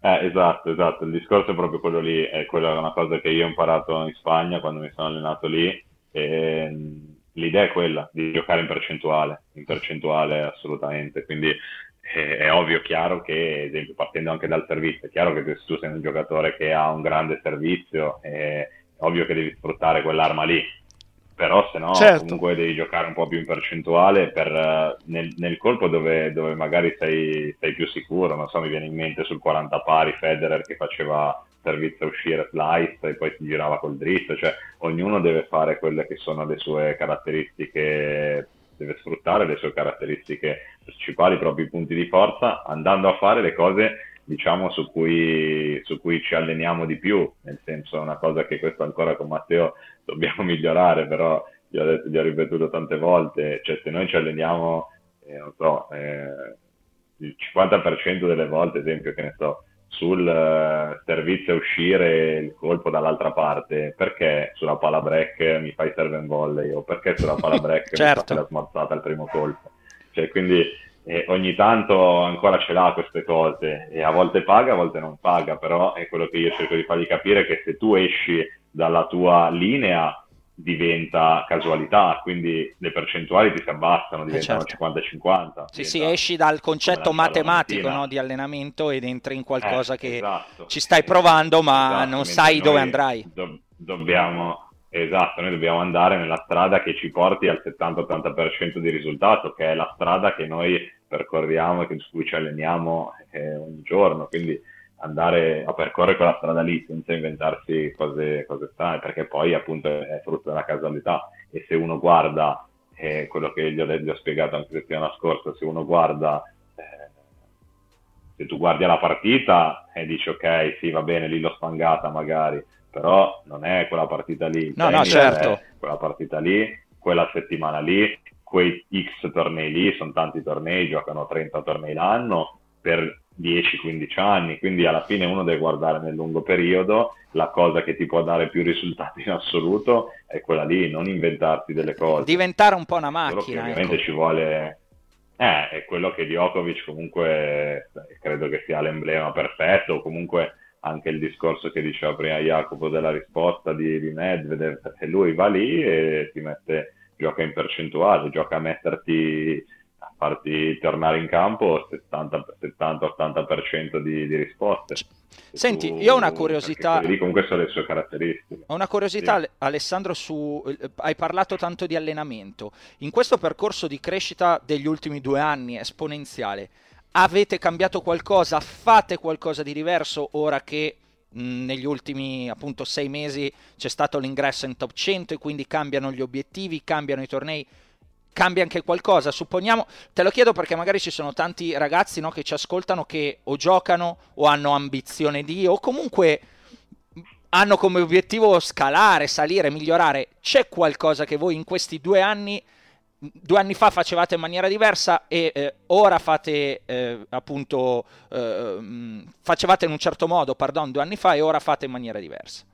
Eh, esatto, esatto, il discorso è proprio quello lì, è quella una cosa che io ho imparato in Spagna quando mi sono allenato lì e l'idea è quella di giocare in percentuale, in percentuale assolutamente, quindi è, è ovvio, chiaro che, esempio, partendo anche dal servizio, è chiaro che se tu sei un giocatore che ha un grande servizio, è ovvio che devi sfruttare quell'arma lì, però se no certo. comunque devi giocare un po' più in percentuale per, nel, nel, colpo dove, dove magari sei, sei, più sicuro, non so, mi viene in mente sul 40 pari Federer che faceva servizio a uscire slice e poi si girava col dritto, cioè ognuno deve fare quelle che sono le sue caratteristiche, deve sfruttare le sue caratteristiche principali, i propri punti di forza, andando a fare le cose diciamo su cui, su cui ci alleniamo di più, nel senso è una cosa che questo ancora con Matteo dobbiamo migliorare, però gli ho, detto, gli ho ripetuto tante volte, cioè se noi ci alleniamo, eh, non so, eh, il 50% delle volte, esempio, che ne so, sul uh, servizio a uscire il colpo dall'altra parte, perché sulla pala break mi fai serve in volley o perché sulla pala break certo. mi fai la smorzata al primo colpo. Cioè, quindi e ogni tanto ancora ce l'ha queste cose e a volte paga, a volte non paga, però è quello che io cerco di fargli capire che se tu esci dalla tua linea diventa casualità, quindi le percentuali ti si abbassano, eh, diventano certo. 50-50. Sì, sì, esci dal concetto matematico no, di allenamento ed entri in qualcosa eh, che esatto. ci stai provando ma esatto, non sai dove andrai. Do- dobbiamo, Esatto, noi dobbiamo andare nella strada che ci porti al 70-80% di risultato, che è la strada che noi percorriamo e su cui ci alleniamo eh, ogni giorno, quindi andare a percorrere quella strada lì senza inventarsi cose, cose strane, perché poi appunto è frutto della casualità. E se uno guarda eh, quello che gli ho, gli ho, spiegato anche settimana scorsa, se uno guarda, eh, se tu guardi la partita e dici ok, sì va bene, lì l'ho spangata magari, però non è quella partita lì. No, no, certo. Quella partita lì, quella settimana lì, quei X tornei lì, sono tanti tornei, giocano 30 tornei l'anno per 10-15 anni, quindi alla fine uno deve guardare nel lungo periodo, la cosa che ti può dare più risultati in assoluto è quella lì, non inventarti delle cose. Diventare un po' una macchina. ovviamente ecco. ci vuole... Eh, è quello che Djokovic comunque credo che sia l'emblema perfetto, comunque anche il discorso che diceva prima Jacopo della risposta di, di Medvedev, perché lui va lì e ti mette, gioca in percentuale, gioca a metterti, a farti tornare in campo 70-80% di, di risposte. Senti, tu, io ho una curiosità. Lì comunque sono le sue caratteristiche. Ho una curiosità, sì. Alessandro, su. Hai parlato tanto di allenamento. In questo percorso di crescita degli ultimi due anni esponenziale, avete cambiato qualcosa, fate qualcosa di diverso ora che negli ultimi appunto sei mesi c'è stato l'ingresso in top 100 e quindi cambiano gli obiettivi, cambiano i tornei, cambia anche qualcosa. Supponiamo, te lo chiedo perché magari ci sono tanti ragazzi no, che ci ascoltano che o giocano o hanno ambizione di o comunque hanno come obiettivo scalare, salire, migliorare. C'è qualcosa che voi in questi due anni due anni fa facevate in maniera diversa e eh, ora fate eh, appunto eh, facevate in un certo modo, pardon, due anni fa e ora fate in maniera diversa.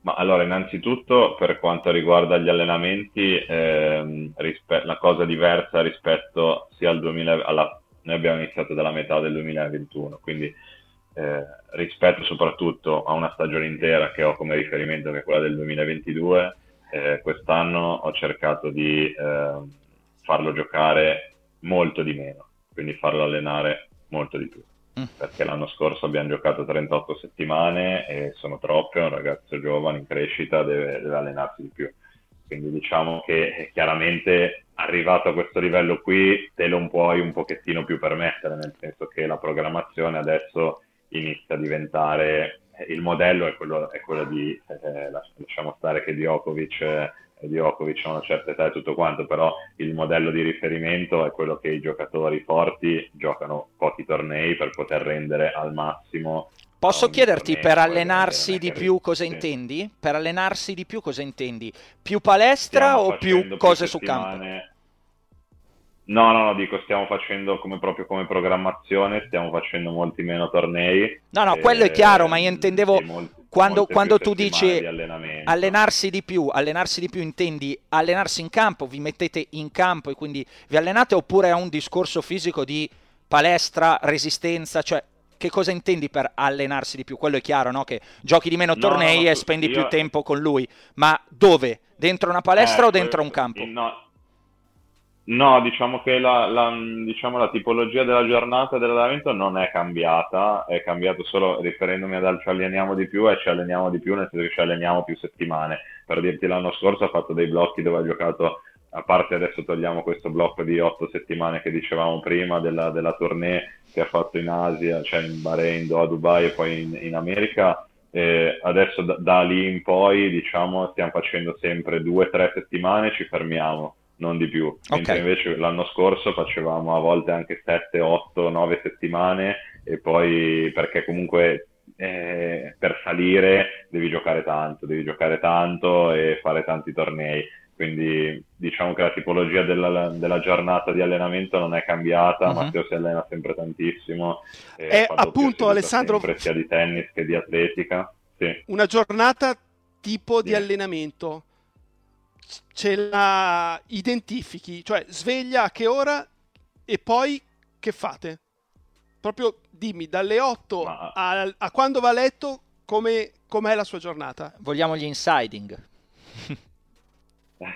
Ma allora, innanzitutto per quanto riguarda gli allenamenti, ehm, rispe- la cosa diversa rispetto sia al 2000, alla, noi abbiamo iniziato dalla metà del 2021, quindi eh, rispetto soprattutto a una stagione intera che ho come riferimento che è quella del 2022 eh, quest'anno ho cercato di eh, farlo giocare molto di meno, quindi farlo allenare molto di più. Mm. Perché l'anno scorso abbiamo giocato 38 settimane e sono troppe, un ragazzo giovane in crescita deve, deve allenarsi di più. Quindi diciamo che eh, chiaramente arrivato a questo livello qui te lo puoi un pochettino più permettere, nel senso che la programmazione adesso inizia a diventare il modello è quello, è quello di, eh, lasciamo stare che Djokovic, eh, Djokovic ha una certa età e tutto quanto, però il modello di riferimento è quello che i giocatori forti giocano pochi tornei per poter rendere al massimo. Posso chiederti per allenarsi di più cosa sì. intendi? Per allenarsi di più cosa intendi? Più palestra Stiamo o più cose più su campo? No, no, no, dico, stiamo facendo come proprio come programmazione, stiamo facendo molti meno tornei. No, no, quello è chiaro, ma io intendevo molti, quando, quando tu dici allenarsi di più, allenarsi di più intendi allenarsi in campo, vi mettete in campo e quindi vi allenate oppure è un discorso fisico di palestra, resistenza, cioè che cosa intendi per allenarsi di più? Quello è chiaro, no? Che giochi di meno tornei no, no, e spendi io... più tempo con lui, ma dove? Dentro una palestra eh, o dentro un campo? No No, diciamo che la, la, diciamo, la tipologia della giornata dell'allenamento non è cambiata, è cambiato solo riferendomi ad ci alleniamo di più e ci alleniamo di più nel senso che ci alleniamo più settimane. Per dirti l'anno scorso ho fatto dei blocchi dove ho giocato, a parte adesso togliamo questo blocco di otto settimane che dicevamo prima della, della tournée che ha fatto in Asia, cioè in Bahrain, a Dubai e poi in, in America, e adesso da, da, lì in poi diciamo stiamo facendo sempre due o tre settimane, ci fermiamo non di più. Mentre invece l'anno scorso facevamo a volte anche 7, 8, 9 settimane e poi perché comunque eh, per salire devi giocare tanto, devi giocare tanto e fare tanti tornei. Quindi diciamo che la tipologia della, della giornata di allenamento non è cambiata, uh-huh. Matteo si allena sempre tantissimo. E appunto Alessandro... Sempre sia di tennis che di atletica. Sì. Una giornata tipo sì. di allenamento ce la identifichi, cioè sveglia a che ora e poi che fate? Proprio dimmi dalle 8 Ma... a, a, quando va a letto come com'è la sua giornata. Vogliamo gli insiding.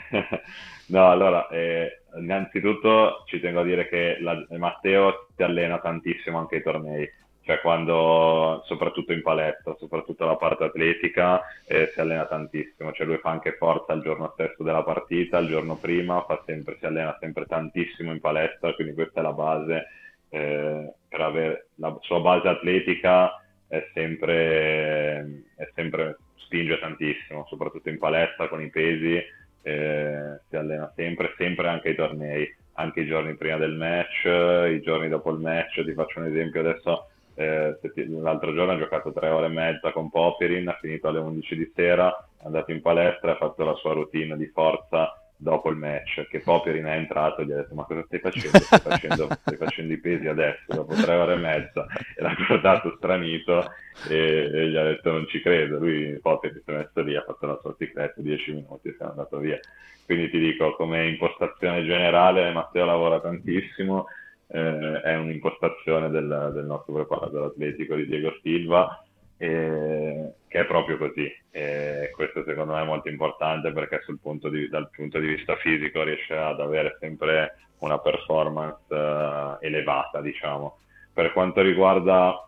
no, allora, eh, innanzitutto ci tengo a dire che la, Matteo si allena tantissimo anche ai tornei cioè quando, soprattutto in palestra, soprattutto la parte atletica, eh, si allena tantissimo, cioè lui fa anche forza il giorno stesso della partita, il giorno prima, sempre, si allena sempre tantissimo in palestra, quindi questa è la base, eh, per avere la sua base atletica è sempre, è sempre, spinge tantissimo, soprattutto in palestra con i pesi, eh, si allena sempre, sempre anche ai tornei, anche i giorni prima del match, i giorni dopo il match, ti faccio un esempio adesso eh, l'altro giorno ha giocato tre ore e mezza con Popirin, ha finito alle 11 di sera, è andato in palestra e ha fatto la sua routine di forza dopo il match, che Popirin è entrato e gli ha detto ma cosa stai facendo? Stai facendo, stai facendo i pesi adesso, dopo tre ore e mezza, e l'ha guardato stranito e, e, gli ha detto non ci credo, lui Popirin si è messo lì, ha fatto la sua cicletta 10 minuti e se n'è andato via. Quindi ti dico, come impostazione generale Matteo lavora tantissimo, eh, è un'impostazione del, del, nostro preparatore atletico di Diego Silva eh, che è proprio così. E questo secondo me è molto importante perché punto di, dal punto di vista fisico riesce ad avere sempre una performance eh, elevata diciamo. Per quanto riguarda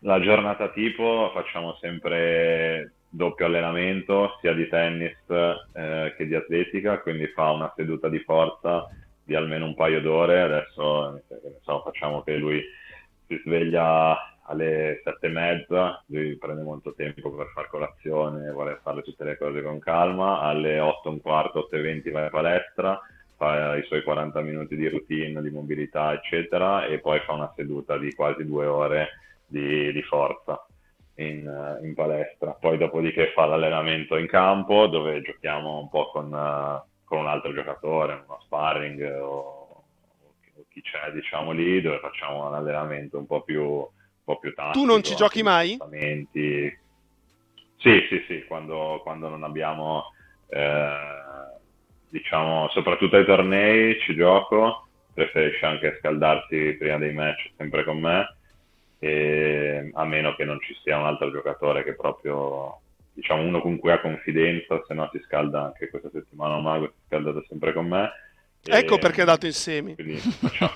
la giornata tipo facciamo sempre doppio allenamento sia di tennis eh, che di atletica quindi fa una seduta di forza di almeno un paio d'ore. Adesso so, facciamo che lui si sveglia alle sette e mezza, lui prende molto tempo per fare colazione, vuole fare tutte le cose con calma, alle otto e un quarto, otto e venti va in palestra, fa i suoi 40 minuti di routine, di mobilità, eccetera, e poi fa una seduta di quasi due ore di, di forza. In, in, palestra. Poi dopodiché fa l'allenamento in campo dove giochiamo un po' con, con un altro giocatore, uno sparring o, o chi c'è diciamo lì dove facciamo un allenamento un po' più, un po più tattico. Tu non ci giochi mai? Sì, sì, sì, quando, quando non abbiamo, eh, diciamo, soprattutto ai tornei ci gioco, preferisce anche scaldarsi prima dei match sempre con me, e, a meno che non ci sia un altro giocatore che proprio diciamo uno con cui ha confidenza, se no si scalda anche questa settimana Mago, si è scaldato sempre con me. Ecco perché è dato in semi. Quindi facciamo...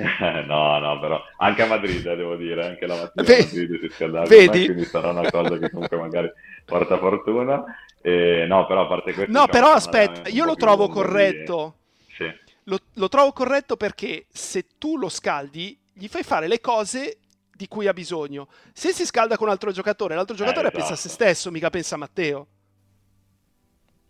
no, no, però anche a Madrid eh, devo dire, anche la mattina Vedi? a Madrid si è scaldato Vedi? Me, quindi sarà una cosa che comunque magari porta fortuna. E, no, però a parte questo... No, diciamo, però aspetta, io lo trovo corretto. Di... Sì. Lo, lo trovo corretto perché se tu lo scaldi, gli fai fare le cose di cui ha bisogno. Se si scalda con un altro giocatore, l'altro giocatore eh, esatto. pensa a se stesso, mica pensa a Matteo.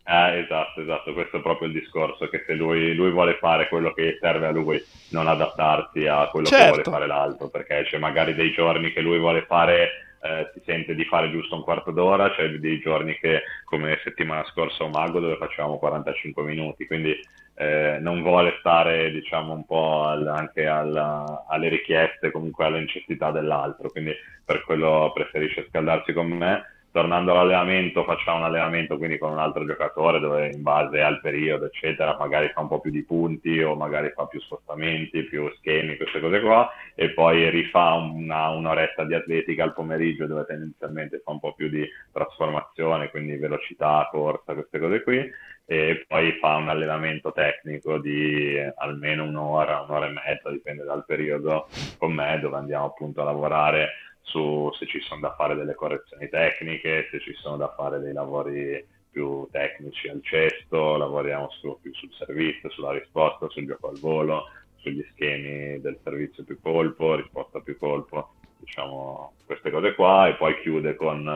Eh, esatto, esatto, questo è proprio il discorso, che se lui, lui, vuole fare quello che serve a lui, non adattarsi a quello certo. che vuole fare l'altro, perché c'è magari dei giorni che lui vuole fare, eh, si sente di fare giusto un quarto d'ora, c'è dei giorni che, come settimana scorsa a Mago, dove facevamo 45 minuti, quindi eh, non vuole stare diciamo un po' al, anche alla, alle richieste, comunque alle necessità dell'altro, quindi per quello preferisce scaldarsi con me. tornando all'allenamento facciamo un allenamento quindi con un altro giocatore dove in base al periodo eccetera magari fa un po' più di punti o magari fa più spostamenti, più schemi, queste cose qua e poi rifà una, un'oretta di atletica al pomeriggio dove tendenzialmente fa un po' più di trasformazione, quindi velocità, corsa, queste cose qui e poi fa un allenamento tecnico di almeno un'ora, un'ora e mezza, dipende dal periodo con me dove andiamo appunto a lavorare su se ci sono da fare delle correzioni tecniche, se ci sono da fare dei lavori più tecnici al cesto, lavoriamo su, più sul servizio, sulla risposta, sul gioco al volo, sugli schemi del servizio più colpo, risposta più colpo, diciamo queste cose qua e poi chiude con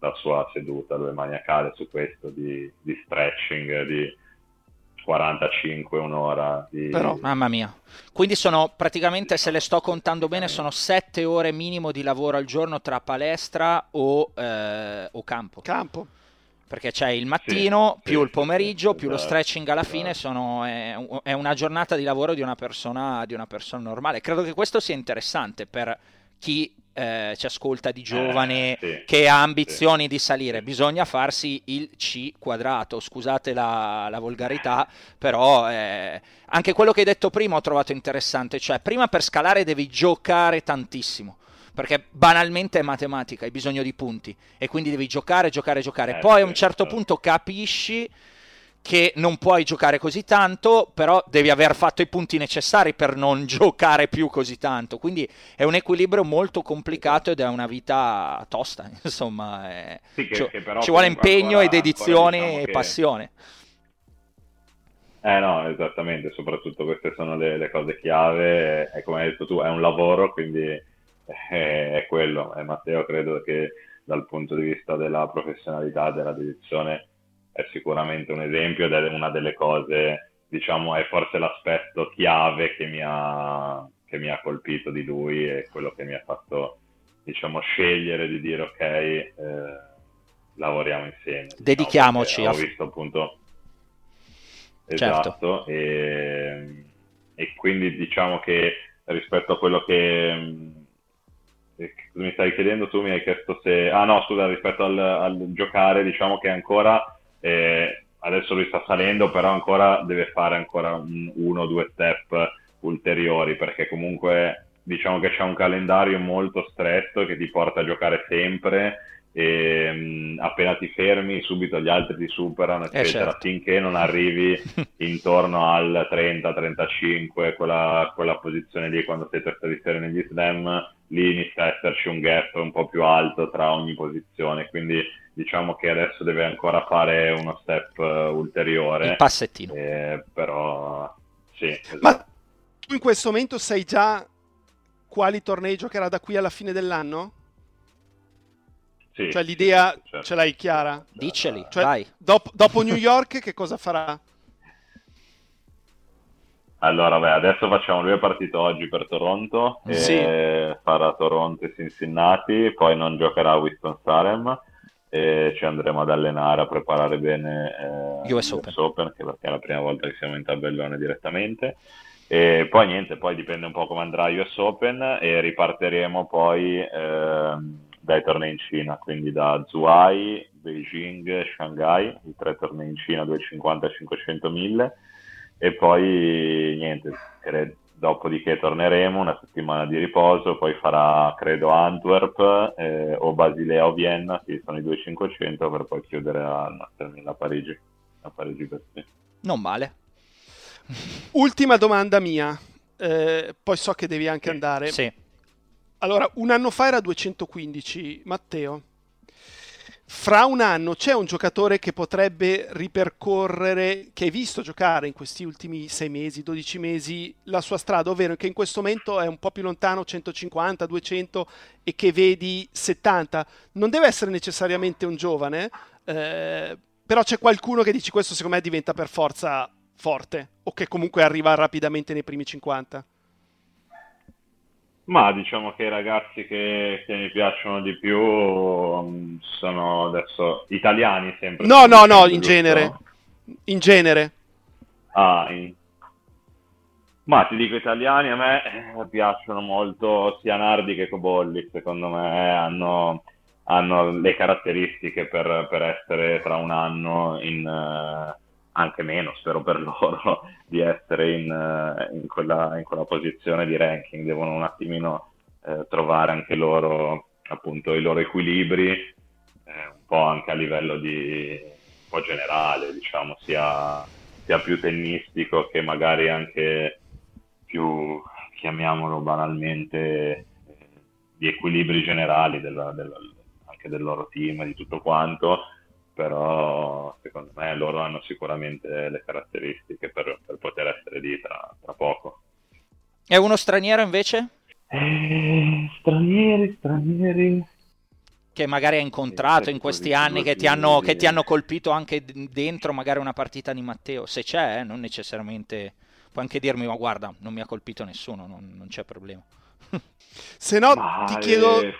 la sua seduta dove maniacale su questo di, di stretching, di 45, un'ora. Di... Però, mamma mia. Quindi sono praticamente, se le sto contando bene, sono 7 ore minimo di lavoro al giorno tra palestra o, eh, o campo. Campo. Perché c'è il mattino, sì, più sì, il pomeriggio, sì, più esatto, lo stretching alla fine, esatto. sono, è, è, una giornata di lavoro di una, persona, di una persona normale. Credo che questo sia interessante per chi eh, ci ascolta di giovane eh, sì, che ha ambizioni sì. di salire, bisogna farsi il C quadrato, scusate la, la volgarità, però eh, anche quello che hai detto prima ho trovato interessante, cioè prima per scalare devi giocare tantissimo. Perché banalmente è matematica, hai bisogno di punti e quindi devi giocare, giocare, giocare. Eh, Poi a un certo punto capisci che non puoi giocare così tanto, però devi aver fatto i punti necessari per non giocare più così tanto. Quindi è un equilibrio molto complicato ed è una vita tosta, insomma. È... Sì, che, ci, che ci vuole impegno ed edizione diciamo e che... passione. Eh no, esattamente, soprattutto queste sono le, le cose chiave, e come hai detto tu è un lavoro, quindi è, è quello. E Matteo credo che dal punto di vista della professionalità, della dedizione, è sicuramente un esempio ed è una delle cose, diciamo, è forse l'aspetto chiave che mi ha, che mi ha colpito di lui e quello che mi ha fatto, diciamo, scegliere di dire ok, eh, lavoriamo insieme. Dedichiamoci. Diciamo, ho visto appunto... Certo. Esatto, e, e quindi diciamo che rispetto a quello che mi stai chiedendo tu mi hai chiesto se ah no scusa rispetto al, al giocare diciamo che ancora eh, adesso lui sta salendo, però ancora deve fare ancora un, uno o due step ulteriori perché comunque diciamo che c'è un calendario molto stretto che ti porta a giocare sempre e mh, appena ti fermi subito gli altri ti superano eh, eccetera eh certo. finché non arrivi intorno al 30-35 quella, quella posizione lì quando sei testa di serie negli slam lì inizia a esserci un gap un po' più alto tra ogni posizione quindi diciamo che adesso deve ancora fare uno step uh, ulteriore. Il passettino. Eh, però sì. Esatto. Ma tu in questo momento sai già quali tornei giocherà da qui alla fine dell'anno? Sì, cioè l'idea sì, certo. ce l'hai chiara? Diceli, cioè, vai. Dopo, dopo New York che cosa farà? Allora, beh, adesso facciamo, lui è partito oggi per Toronto, sì. farà Toronto e Cincinnati, poi non giocherà a Winston-Salem e ci andremo ad allenare a preparare bene eh, US, Open. Open che perché è la prima volta che siamo in tabellone direttamente e poi niente, poi dipende un po' come andrà US Open e ripartiremo poi eh, dai tornei in Cina, quindi da Zhuhai, Beijing, Shanghai, i tre tornei in Cina 250, 500, 1000 e poi niente, credo dopodiché torneremo una settimana di riposo, poi farà credo Antwerp eh, o Basilea o Vienna, che sono i 2500 per poi chiudere a, a Parigi, a Parigi per sì. Non male. Ultima domanda mia, eh, poi so che devi anche sì. andare. Sì. Allora, un anno fa era 215, Matteo fra un anno c'è un giocatore che potrebbe ripercorrere, che hai visto giocare in questi ultimi 6 mesi, 12 mesi, la sua strada, ovvero che in questo momento è un po' più lontano, 150, 200 e che vedi 70. Non deve essere necessariamente un giovane, eh, però c'è qualcuno che dici questo secondo me diventa per forza forte o che comunque arriva rapidamente nei primi 50. Ma diciamo che i ragazzi che, che mi piacciono di più um, sono adesso italiani sempre. No, no, no, in genere. In genere. Ah, in... Ma ti dico italiani, a me piacciono molto sia Nardi che Cobolli, secondo me hanno, hanno le caratteristiche per, per essere tra un anno in, uh, anche meno, spero per loro, di essere in, uh, in, quella, in, quella, posizione di ranking. Devono un attimino uh, trovare anche loro appunto i loro equilibri, un po' anche a livello di, un po' generale, diciamo, sia, sia più tennistico che magari anche più, chiamiamolo banalmente, di equilibri generali della, della, anche del loro team, di tutto quanto, però secondo me loro hanno sicuramente le caratteristiche per, per poter essere lì tra, tra, poco. E uno straniero invece? Eh, stranieri, stranieri. Che magari hai incontrato in questi anni, che ti, hanno, che ti, hanno, colpito anche dentro magari una partita di Matteo, se c'è, eh, non necessariamente... Puoi anche dirmi, ma guarda, non mi ha colpito nessuno, non, non c'è problema. se no, ma ti chiedo... Eh.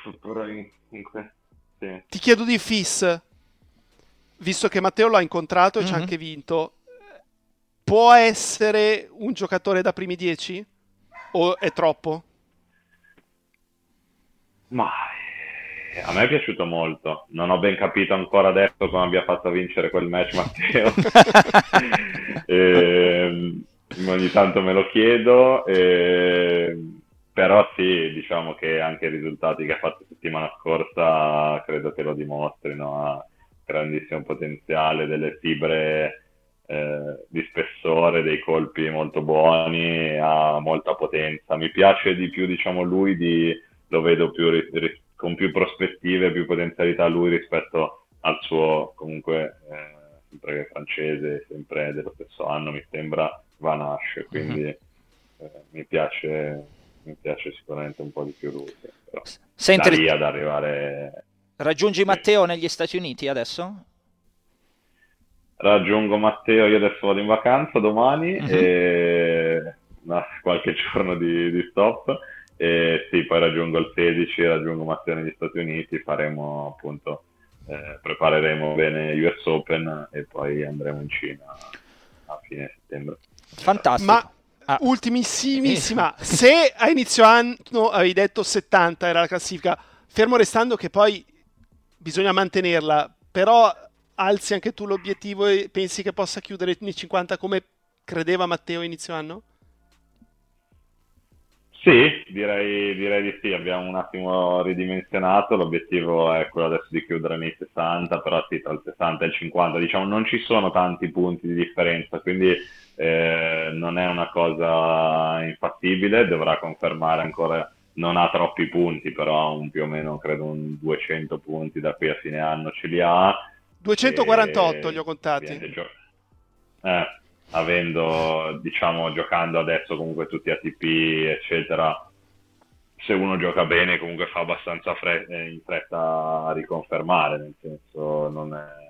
Ti chiedo di Fis, visto che Matteo l'ha incontrato e mm-hmm. ci ha mhm. anche vinto, può essere un giocatore da primi dieci? O è troppo? Ma eh, a me è piaciuto molto. Non ho ben capito ancora adesso come abbia fatto a vincere quel match Matteo. e, ehm, ogni tanto me lo chiedo. E ehm, però sì, diciamo che anche i risultati che ha fatto settimana scorsa credo che lo dimostrino, grandissimo potenziale, delle fibre eh, di spessore, dei colpi molto buoni, ha molta potenza. Mi piace di più, diciamo, lui, di, lo vedo più, ri, con più prospettive, più potenzialità lui rispetto al suo, comunque, eh, sempre francese, sempre dello stesso anno, mi sembra, Van Ash, quindi mm-hmm. eh, mi piace mi piace sicuramente un po' di più lui. Però Senti, da lì ad arrivare... Raggiungi Matteo negli Stati Uniti adesso? Raggiungo Matteo, io adesso vado in vacanza domani uh-huh. e no, qualche giorno di, di, stop e sì, poi raggiungo il 16, raggiungo Matteo negli Stati Uniti, faremo appunto, eh, prepareremo bene US Open e poi andremo in Cina a fine settembre. Fantastico. Ma Ah. Ultimissimissima. Se a inizio anno avevi detto 70 era la classifica, fermo restando che poi bisogna mantenerla, però alzi anche tu l'obiettivo e pensi che possa chiudere nei 50 come credeva Matteo inizio anno? Sì, direi, direi, di sì, abbiamo un attimo ridimensionato, l'obiettivo è quello adesso di chiudere nei 60, però sì, tra il 60 e il 50, diciamo non ci sono tanti punti di differenza, quindi eh, non è una cosa infattibile, dovrà confermare ancora, non ha troppi punti, però un, più o meno credo un 200 punti da qui a fine anno ce li ha. 248 e... li ho contati. Gio- eh, avendo, diciamo, giocando adesso comunque tutti ATP, eccetera, se uno gioca bene comunque fa abbastanza fre- in fretta a riconfermare, nel senso non è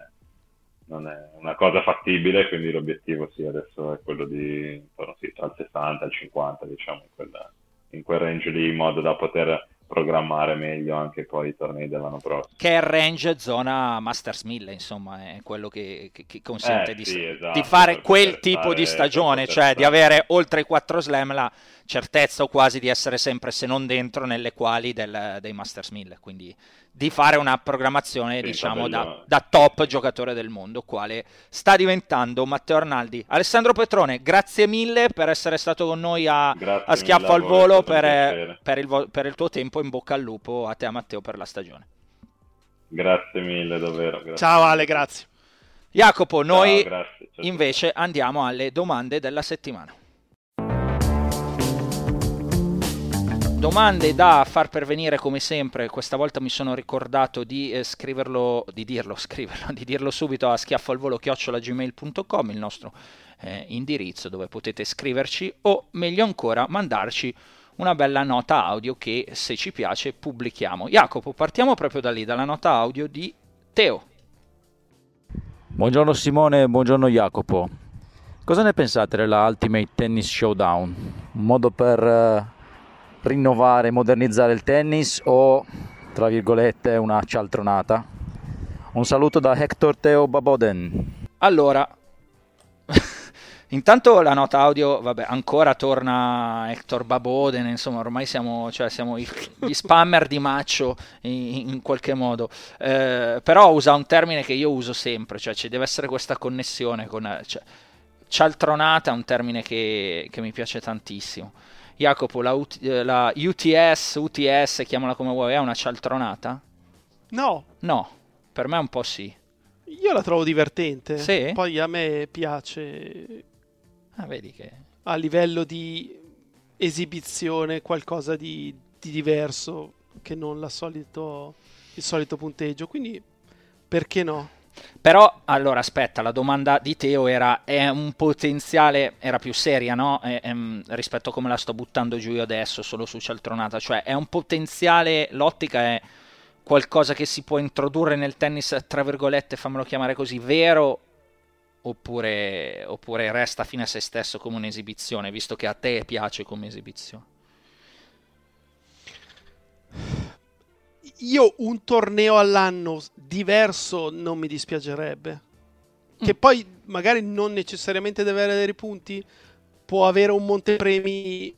non è una cosa fattibile, quindi l'obiettivo sì, adesso è quello di sì, tra il 60 e il 50, diciamo, in, quella, in quel range lì, in modo da poter programmare meglio anche poi i tornei dell'anno prossimo. Che è il range zona Masters 1000, insomma, è quello che, che, che consente eh, di, sì, esatto, di, fare quel tipo di stagione, cioè stare. di avere oltre i 4 slam la certezza o quasi di essere sempre, se non dentro, nelle quali del, dei Masters 1000, quindi di fare una programmazione, diciamo, da, da, top giocatore del mondo, quale sta diventando Matteo Arnaldi. Alessandro Petrone, grazie mille per essere stato con noi a, a Schiaffo al Volo, per, per, il, per, il, tuo tempo, in bocca al lupo a te a Matteo per la stagione. Grazie mille, davvero. Grazie. Ciao Ale, grazie. Jacopo, noi Ciao, grazie, invece andiamo alle domande della settimana. Domande da far pervenire come sempre, questa volta mi sono ricordato di eh, scriverlo, di dirlo, scriverlo, di dirlo subito a schiaffalvolo-gmail.com, il nostro eh, indirizzo dove potete scriverci o meglio ancora mandarci una bella nota audio che se ci piace pubblichiamo. Jacopo, partiamo proprio da lì, dalla nota audio di Teo. Buongiorno Simone, buongiorno Jacopo. Cosa ne pensate della Ultimate Tennis Showdown? Un modo per... Rinnovare, modernizzare il tennis o, tra virgolette, una cialtronata? Un saluto da Hector Teo Baboden. Allora, Intanto la nota audio, vabbè, ancora torna Hector Baboden, insomma, ormai siamo, cioè, siamo gli spammer di Maccio in, in qualche modo. Eh, però usa un termine che io uso sempre, cioè ci deve essere questa connessione con... Cioè, cialtronata è un termine che, che mi piace tantissimo. Jacopo, la, UT, la UTS, UTS, chiamala come vuoi, è una cialtronata? No. No, per me un po' sì. Io la trovo divertente. Sì? Poi a me piace Ah, vedi che... A livello di esibizione qualcosa di, di diverso che non solito, il solito punteggio. Quindi perché no? Però, allora, aspetta, la domanda di Teo era, è un potenziale, era più seria, no? È, è, rispetto a come la sto buttando giù io adesso, solo su Cialtronata, cioè è un potenziale, l'ottica è qualcosa che si può introdurre nel tennis, tra virgolette, fammelo chiamare così, vero oppure, oppure resta fine a se stesso come un'esibizione, visto che a te piace come esibizione? Io un torneo all'anno diverso non mi dispiacerebbe. Mm. Che poi magari non necessariamente deve avere dei punti, può avere un montepremi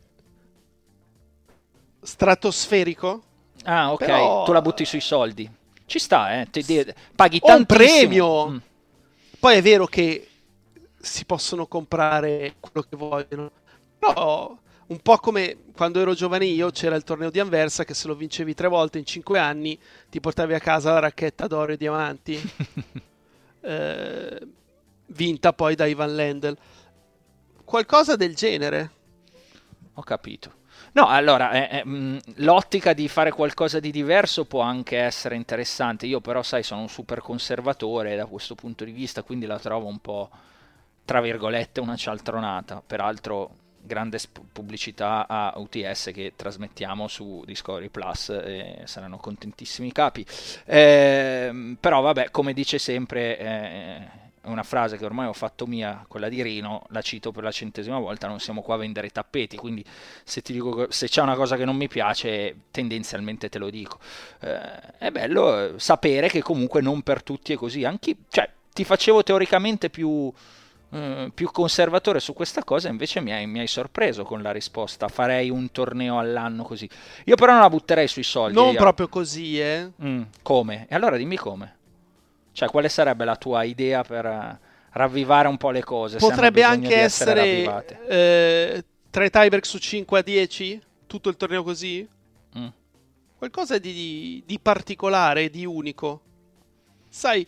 stratosferico. Ah, ok, Però... tu la butti sui soldi. Ci sta, eh. Ti, paghi tanto. Un premio. Mm. Poi è vero che si possono comprare quello che vogliono, però un po' come quando ero giovane io c'era il torneo di Anversa che se lo vincevi tre volte in cinque anni ti portavi a casa la racchetta d'oro e diamanti, eh, vinta poi da Ivan Lendl. Qualcosa del genere. Ho capito. No, allora, eh, eh, mh, l'ottica di fare qualcosa di diverso può anche essere interessante. Io però, sai, sono un super conservatore da questo punto di vista, quindi la trovo un po', tra virgolette, una cialtronata. Peraltro, grande sp- pubblicità a UTS che trasmettiamo su Discovery Plus e saranno contentissimi i capi. Eh, però, vabbè, come dice sempre eh, una frase che ormai ho fatto mia, quella di Rino, la cito per la centesima volta, non siamo qua a vendere tappeti, quindi se ti dico se c'è una cosa che non mi piace, tendenzialmente te lo dico. Eh, è bello sapere che comunque non per tutti è così, anche, cioè, ti facevo teoricamente più, eh, più conservatore su questa cosa, invece mi hai, mi hai, sorpreso con la risposta, farei un torneo all'anno così. Io però non la butterei sui soldi. Non io. proprio così, eh? Mm, come? E allora dimmi come. Cioè, quale sarebbe la tua idea per eh, ravvivare un po' le cose? Potrebbe anche essere, essere eh, 3 tiebreak su 5 a 10? Tutto il torneo così? Mm. Qualcosa di, di, particolare, di unico. Sai,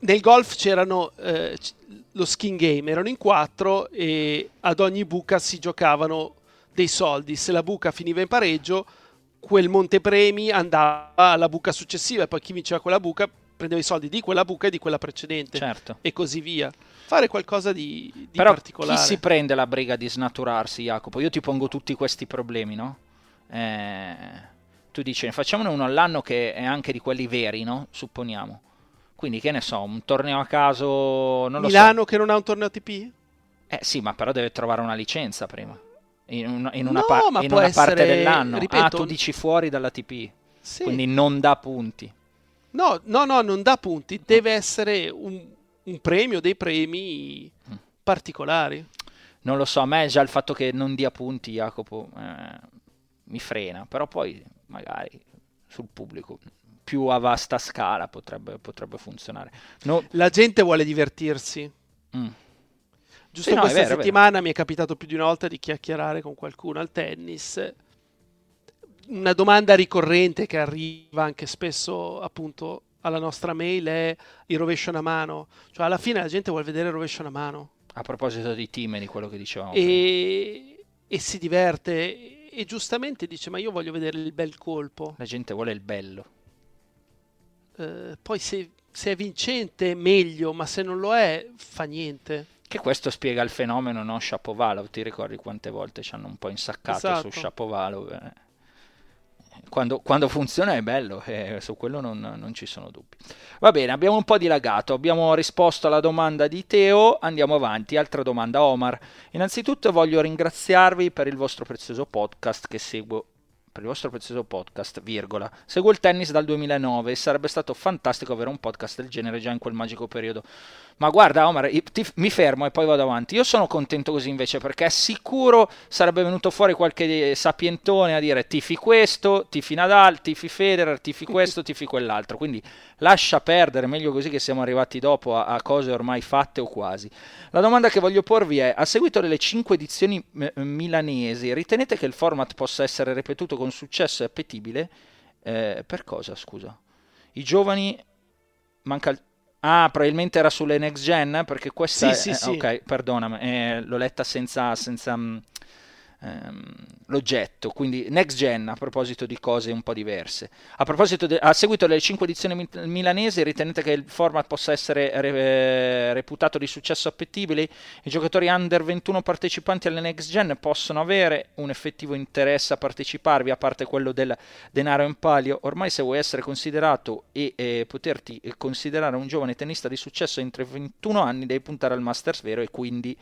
nel golf c'erano eh, lo skin game, erano in quattro e ad ogni buca si giocavano dei soldi. Se la buca finiva in pareggio, quel montepremi andava alla buca successiva e poi chi vinceva quella buca prendeva i soldi di quella buca e di quella precedente certo. e così via. Fare qualcosa di, di Però particolare. Chi si prende la briga di snaturarsi, Jacopo? Io ti pongo tutti questi problemi, no? Eh, tu dici, facciamone uno all'anno che è anche di quelli veri, no? Supponiamo. Quindi, che ne so, un torneo a caso. Non Milano so. che non ha un torneo ATP? Eh sì, ma però deve trovare una licenza prima. In, un, in una, no, pa- in una essere, parte dell'anno. Ripeto, ah, tu dici fuori dall'ATP. Sì. Quindi non dà punti. No, no, no, non dà punti, deve essere un, un premio, dei premi mm. particolari. Non lo so, a me già il fatto che non dia punti, Jacopo, eh, mi frena, però poi magari sul pubblico più a vasta scala potrebbe, potrebbe funzionare. No. La gente vuole divertirsi. Mm. Giusto sì, no, questa vero, settimana è mi è capitato più di una volta di chiacchierare con qualcuno al tennis una domanda ricorrente che arriva anche spesso appunto alla nostra mail è il rovescio una mano. Cioè alla fine la gente vuole vedere il rovescio una mano. A proposito di team e di quello che dicevamo. E, e si diverte e giustamente dice ma io voglio vedere il bel colpo. La gente vuole il bello. Uh, poi se, se, è vincente meglio, ma se non lo è fa niente. Che questo spiega il fenomeno, no? Shapovalov, ti ricordi quante volte ci hanno un po' insaccato esatto. su Shapovalov? Eh? quando, quando, funziona è bello e su quello non, non, ci sono dubbi. Va bene, abbiamo un po' dilagato, abbiamo risposto alla domanda di Teo, andiamo avanti. Altra domanda, Omar. Innanzitutto voglio ringraziarvi per il vostro prezioso podcast che seguo per il vostro prezioso podcast, virgola. Seguo il tennis dal 2009 e sarebbe stato fantastico avere un podcast del genere già in quel magico periodo. Ma guarda Omar, ti, mi fermo e poi vado avanti. Io sono contento così invece perché sicuro sarebbe venuto fuori qualche sapientone a dire tifi questo, tifi Nadal, tifi Federer, tifi questo, tifi quell'altro. Quindi lascia perdere, meglio così che siamo arrivati dopo a, a cose ormai fatte o quasi. La domanda che voglio porvi è, a seguito delle 5 edizioni m- milanesi, ritenete che il format possa essere ripetuto con successo e appetibile? Eh, per cosa, scusa? I giovani... Manca il Ah, probabilmente era sulle next gen, perché questa sì, è... sì, sì. Ok, perdonami, eh, l'ho letta senza, senza mm, ehm, l'oggetto, quindi next gen a proposito di cose un po' diverse. A de- a seguito delle 5 edizioni mil- milanesi, ritenete che il format possa essere re- reputato di successo appetibile? I giocatori under 21 partecipanti alle next gen possono avere un effettivo interesse a parteciparvi, a parte quello del denaro in palio? Ormai se vuoi essere considerato e eh, poterti considerare un giovane tennista di successo entro i 21 anni, devi puntare al Masters vero e quindi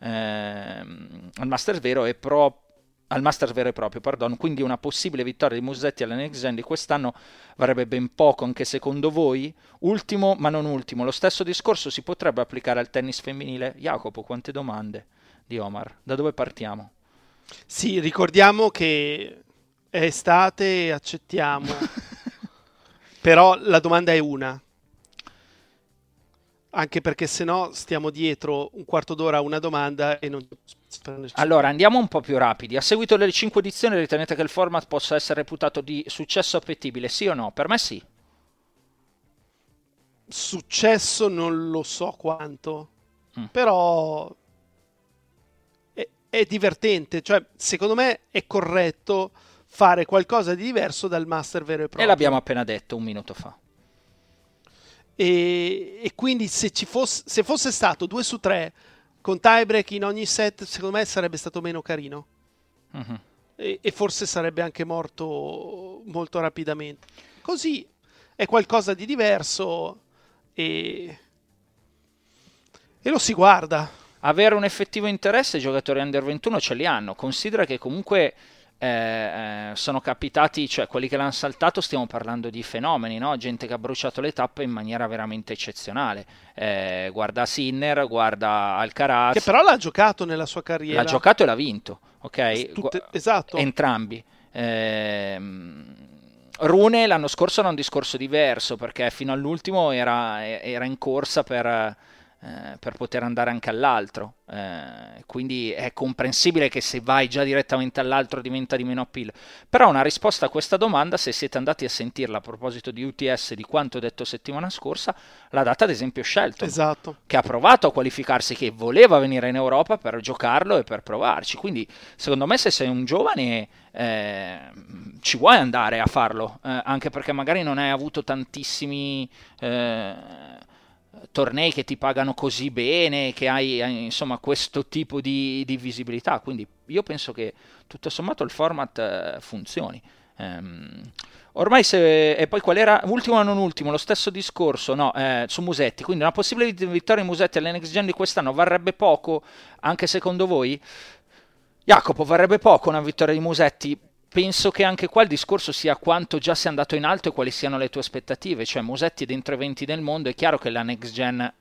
ehm, al Masters vero e pro al Masters vero e proprio, pardon. quindi una possibile vittoria di Musetti alla Next Gen di quest'anno varrebbe ben poco anche secondo voi? Ultimo, ma non ultimo, lo stesso discorso si potrebbe applicare al tennis femminile? Jacopo, quante domande di Omar? Da dove partiamo? Sì, ricordiamo che è estate, accettiamo. Però la domanda è una. Anche perché se no stiamo dietro un quarto d'ora a una domanda e non allora, andiamo un po' più rapidi. A seguito delle 5 edizioni ritenete che il format possa essere reputato di successo appetibile, sì o no? Per me sì. Successo non lo so quanto, mm. però è, è, divertente. Cioè, secondo me è corretto fare qualcosa di diverso dal master vero e proprio. E l'abbiamo appena detto un minuto fa. E, e quindi se, ci fosse, se fosse stato 2 su 3 con tiebreak in ogni set, secondo me sarebbe stato meno carino. Uh-huh. E, e, forse sarebbe anche morto molto rapidamente. Così è qualcosa di diverso e, e lo si guarda. Avere un effettivo interesse i giocatori under 21 ce li hanno. Considera che comunque eh, eh, sono capitati, cioè quelli che l'hanno saltato, stiamo parlando di fenomeni, no? gente che ha bruciato le tappe in maniera veramente eccezionale. Eh, guarda Sinner, guarda Alcaraz. Che però l'ha giocato nella sua carriera. L'ha giocato e l'ha vinto, ok? Tutte, esatto. Entrambi. Eh, Rune l'anno scorso era un discorso diverso perché fino all'ultimo era, era in corsa per eh, per poter andare anche all'altro. Eh, quindi è comprensibile che se vai già direttamente all'altro diventa di meno appeal. Però una risposta a questa domanda, se siete andati a sentirla a proposito di UTS di quanto detto settimana scorsa, l'ha data ad esempio Shelton, esatto. che ha provato a qualificarsi, che voleva venire in Europa per giocarlo e per provarci. Quindi secondo me se sei un giovane eh, ci vuoi andare a farlo, eh, anche perché magari non hai avuto tantissimi eh, tornei che ti pagano così bene, che hai insomma questo tipo di, di visibilità. Quindi io penso che tutto sommato il format eh, funzioni. Um, ormai se, e poi qual era ultimo o non ultimo lo stesso discorso no, eh, su Musetti quindi una possibile vittoria in Musetti all'NX Gen di quest'anno varrebbe poco anche secondo voi? Jacopo varrebbe poco una vittoria di Musetti penso che anche qua il discorso sia quanto già sei andato in alto e quali siano le tue aspettative. Cioè, Musetti dentro i 20 del mondo, è chiaro che la next gen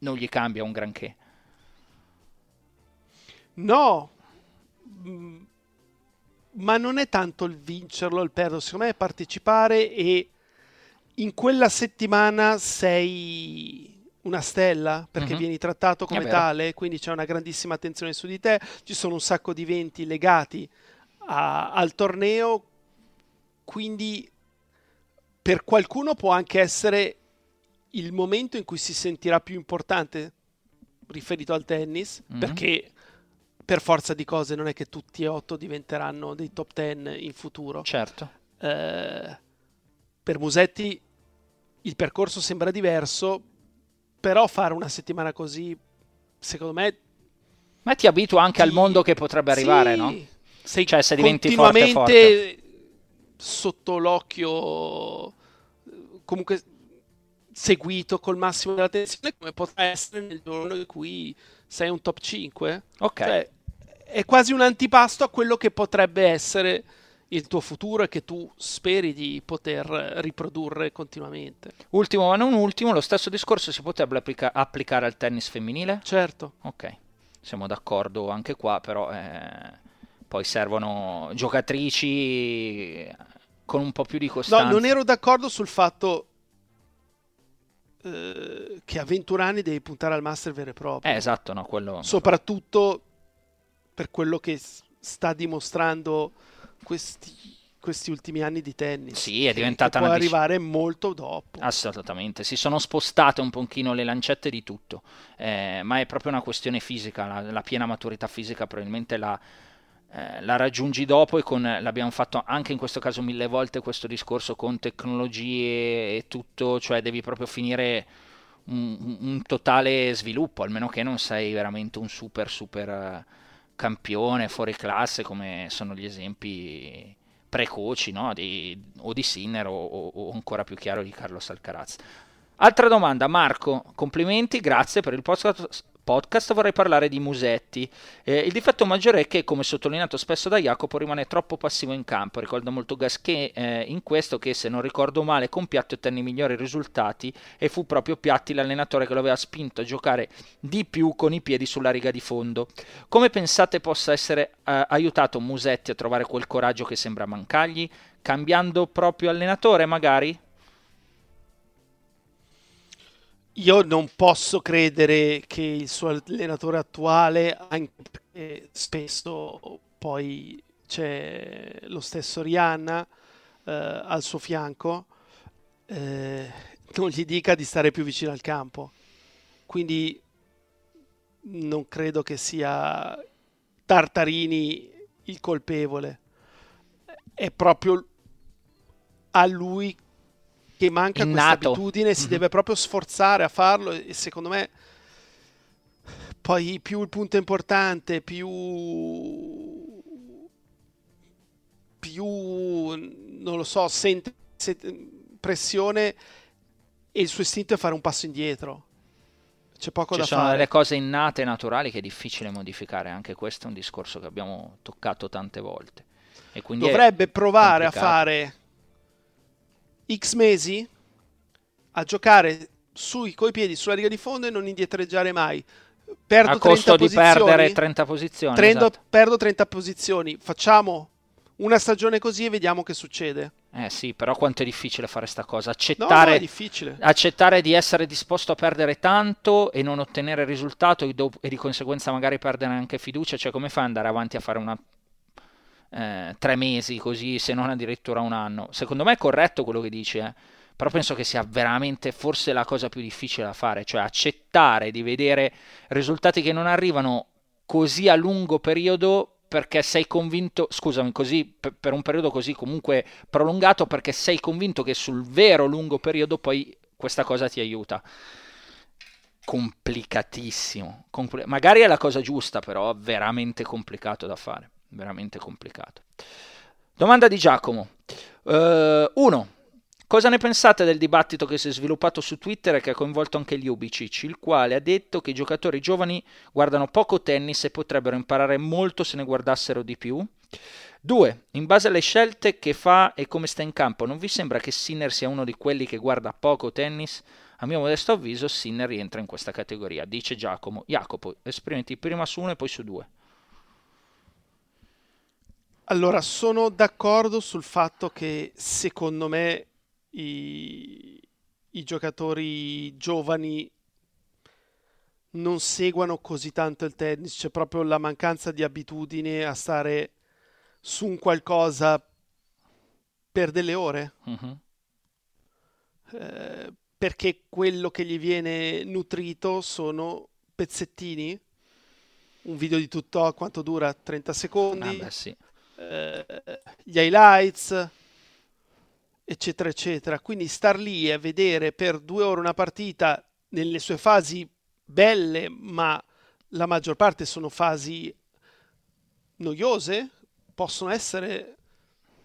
non gli cambia un granché. No, mm, ma non è tanto il vincerlo il perderlo, secondo me è partecipare e in quella settimana sei una stella perché uh-huh. vieni trattato come tale, quindi c'è una grandissima attenzione su di te, ci sono un sacco di eventi legati a, al torneo, quindi per qualcuno può anche essere il momento in cui si sentirà più importante riferito al tennis, mm-hmm. perché per forza di cose non è che tutti e otto diventeranno dei top ten in futuro. Certo. Eh, per Musetti il percorso sembra diverso, però fare una settimana così, secondo me... Ma ti abitua anche ti... al mondo che potrebbe arrivare, sì, no? Sei cioè, se diventi forte, forte. sotto l'occhio, comunque seguito col massimo dell'attenzione, come potrà essere nel giorno in cui sei un top 5. Ok. Cioè, è quasi un antipasto a quello che potrebbe essere il tuo futuro e che tu speri di poter riprodurre continuamente. Ultimo ma non ultimo, lo stesso discorso si potrebbe applica- applicare al tennis femminile? Certo. Ok, siamo d'accordo anche qua, però eh, poi servono giocatrici con un po' più di costanza. No, non ero d'accordo sul fatto eh, che a 21 anni devi puntare al master vero e proprio. Eh, esatto, no, quello... Soprattutto per quello che sta dimostrando questi, questi ultimi anni di tennis. Sì, è diventata che può una arrivare molto dopo. Assolutamente, si sono spostate un pochino le lancette di tutto, eh, ma è proprio una questione fisica, la, la piena maturità fisica probabilmente la, eh, la raggiungi dopo e con, l'abbiamo fatto anche in questo caso mille volte questo discorso con tecnologie e tutto, cioè devi proprio finire un, un totale sviluppo, almeno che non sei veramente un super super eh, campione fuori classe come sono gli esempi precoci no? di, o di Sinner o, o, ancora più chiaro di Carlos Alcaraz. Altra domanda, Marco, complimenti, grazie per il podcast, podcast vorrei parlare di Musetti. Eh, il difetto maggiore è che, come sottolineato spesso da Jacopo, rimane troppo passivo in campo. Ricordo molto Gasquet eh, in questo che, se non ricordo male, con Piatti ottenne i migliori risultati e fu proprio Piatti l'allenatore che lo aveva spinto a giocare di più con i piedi sulla riga di fondo. Come pensate possa essere eh, aiutato Musetti a trovare quel coraggio che sembra mancargli? Cambiando proprio allenatore, magari? Io non posso credere che il suo allenatore attuale, anche perché spesso poi c'è lo stesso Rihanna eh, al suo fianco, eh, non gli dica di stare più vicino al campo. Quindi non credo che sia Tartarini il colpevole. È proprio a lui che manca Innato. questa abitudine, si Mhm. deve proprio sforzare a farlo e secondo me poi più il punto è importante, più più non lo so, sente, sente pressione e il suo istinto è fare un passo indietro. C'è poco Ci da sono fare. delle cose innate e naturali che è difficile modificare, anche questo è un discorso che abbiamo toccato tante volte. E quindi Dovrebbe provare a complicato. fare X mesi a giocare sui coi piedi sulla riga di fondo e non indietreggiare mai. Perdo a costo 30 di posizioni, perdere 30 posizioni. prendo- esatto. perdo 30 posizioni. Facciamo una stagione così e vediamo che succede. Eh sì, però quanto è difficile fare sta cosa. No, Accettare, no, difficile. accettare di essere disposto a perdere tanto e non ottenere risultato e, dop- e di conseguenza magari perdere anche fiducia. Cioè, come fai ad andare avanti a fare una eh, tre mesi così, se non addirittura un anno? Secondo me è corretto quello che dici, eh. Però penso che sia veramente forse la cosa più difficile da fare, cioè accettare di vedere risultati che non arrivano così a lungo periodo perché sei convinto, scusami, così per, per un periodo così comunque prolungato perché sei convinto che sul vero lungo periodo poi questa cosa ti aiuta. Complicatissimo. compl- magari è la cosa giusta, però veramente complicato da fare, veramente complicato. Domanda di Giacomo. Eh, uno, cosa ne pensate del dibattito che si è sviluppato su Twitter e che ha coinvolto anche Ljubicic, il quale ha detto che i giocatori giovani guardano poco tennis e potrebbero imparare molto se ne guardassero di più? 2. In base alle scelte che fa e come sta in campo, non vi sembra che Sinner sia uno di quelli che guarda poco tennis? A mio modesto avviso, Sinner rientra in questa categoria, dice Giacomo. Jacopo, esprimiti prima su uno e poi su due. Allora, sono d'accordo sul fatto che secondo me i, i giocatori giovani non seguano così tanto il tennis, c'è proprio la mancanza di abitudine a stare su un qualcosa per delle ore, Mhm. eh, perché quello che gli viene nutrito sono pezzettini. Un video di TikTok quanto dura? 30 secondi. Ah, beh, sì. Eh, gli highlights, eccetera, eccetera. Quindi star lì e vedere per due ore una partita nelle sue fasi belle, ma la maggior parte sono fasi noiose, possono essere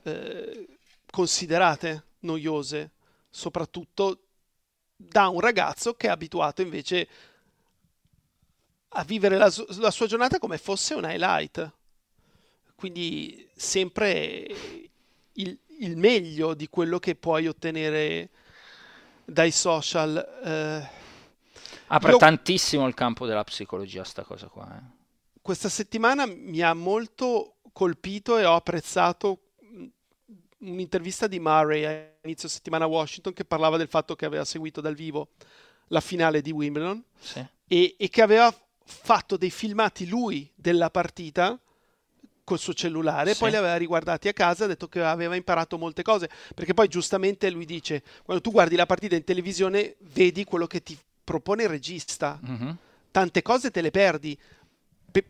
eh, considerate noiose, soprattutto da un ragazzo che è abituato invece a vivere la, la sua giornata come fosse un highlight quindi sempre il, il meglio di quello che puoi ottenere dai social. Eh, Apre io, tantissimo il campo della psicologia, sta cosa qua. Eh. Questa settimana mi ha molto colpito e ho apprezzato un'intervista di Murray a inizio settimana a Washington che parlava del fatto che aveva seguito dal vivo la finale di Wimbledon sì. e, e, che aveva fatto dei filmati lui della partita col suo cellulare, sì. poi li aveva riguardati a casa ha detto che aveva imparato molte cose, perché poi giustamente lui dice, quando tu guardi la partita in televisione vedi quello che ti propone il regista, mm-hmm. tante cose te le perdi. Pe-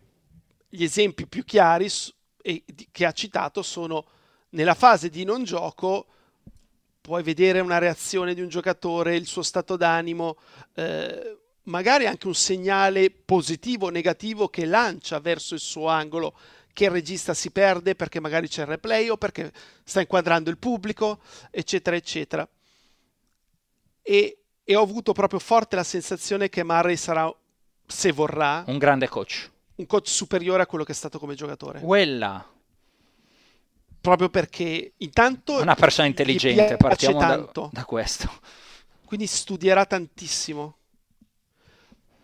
gli esempi più chiari s- e- che ha citato sono nella fase di non gioco, puoi vedere una reazione di un giocatore, il suo stato d'animo, eh, magari anche un segnale positivo o negativo che lancia verso il suo angolo che il regista si perde perché magari c'è il replay o perché sta inquadrando il pubblico, eccetera, eccetera. E, e ho avuto proprio forte la sensazione che Murray sarà, se vorrà, un grande coach. Un coach superiore a quello che è stato come giocatore. Quella. Proprio perché intanto... Una persona intelligente, partiamo da, da questo. Quindi studierà tantissimo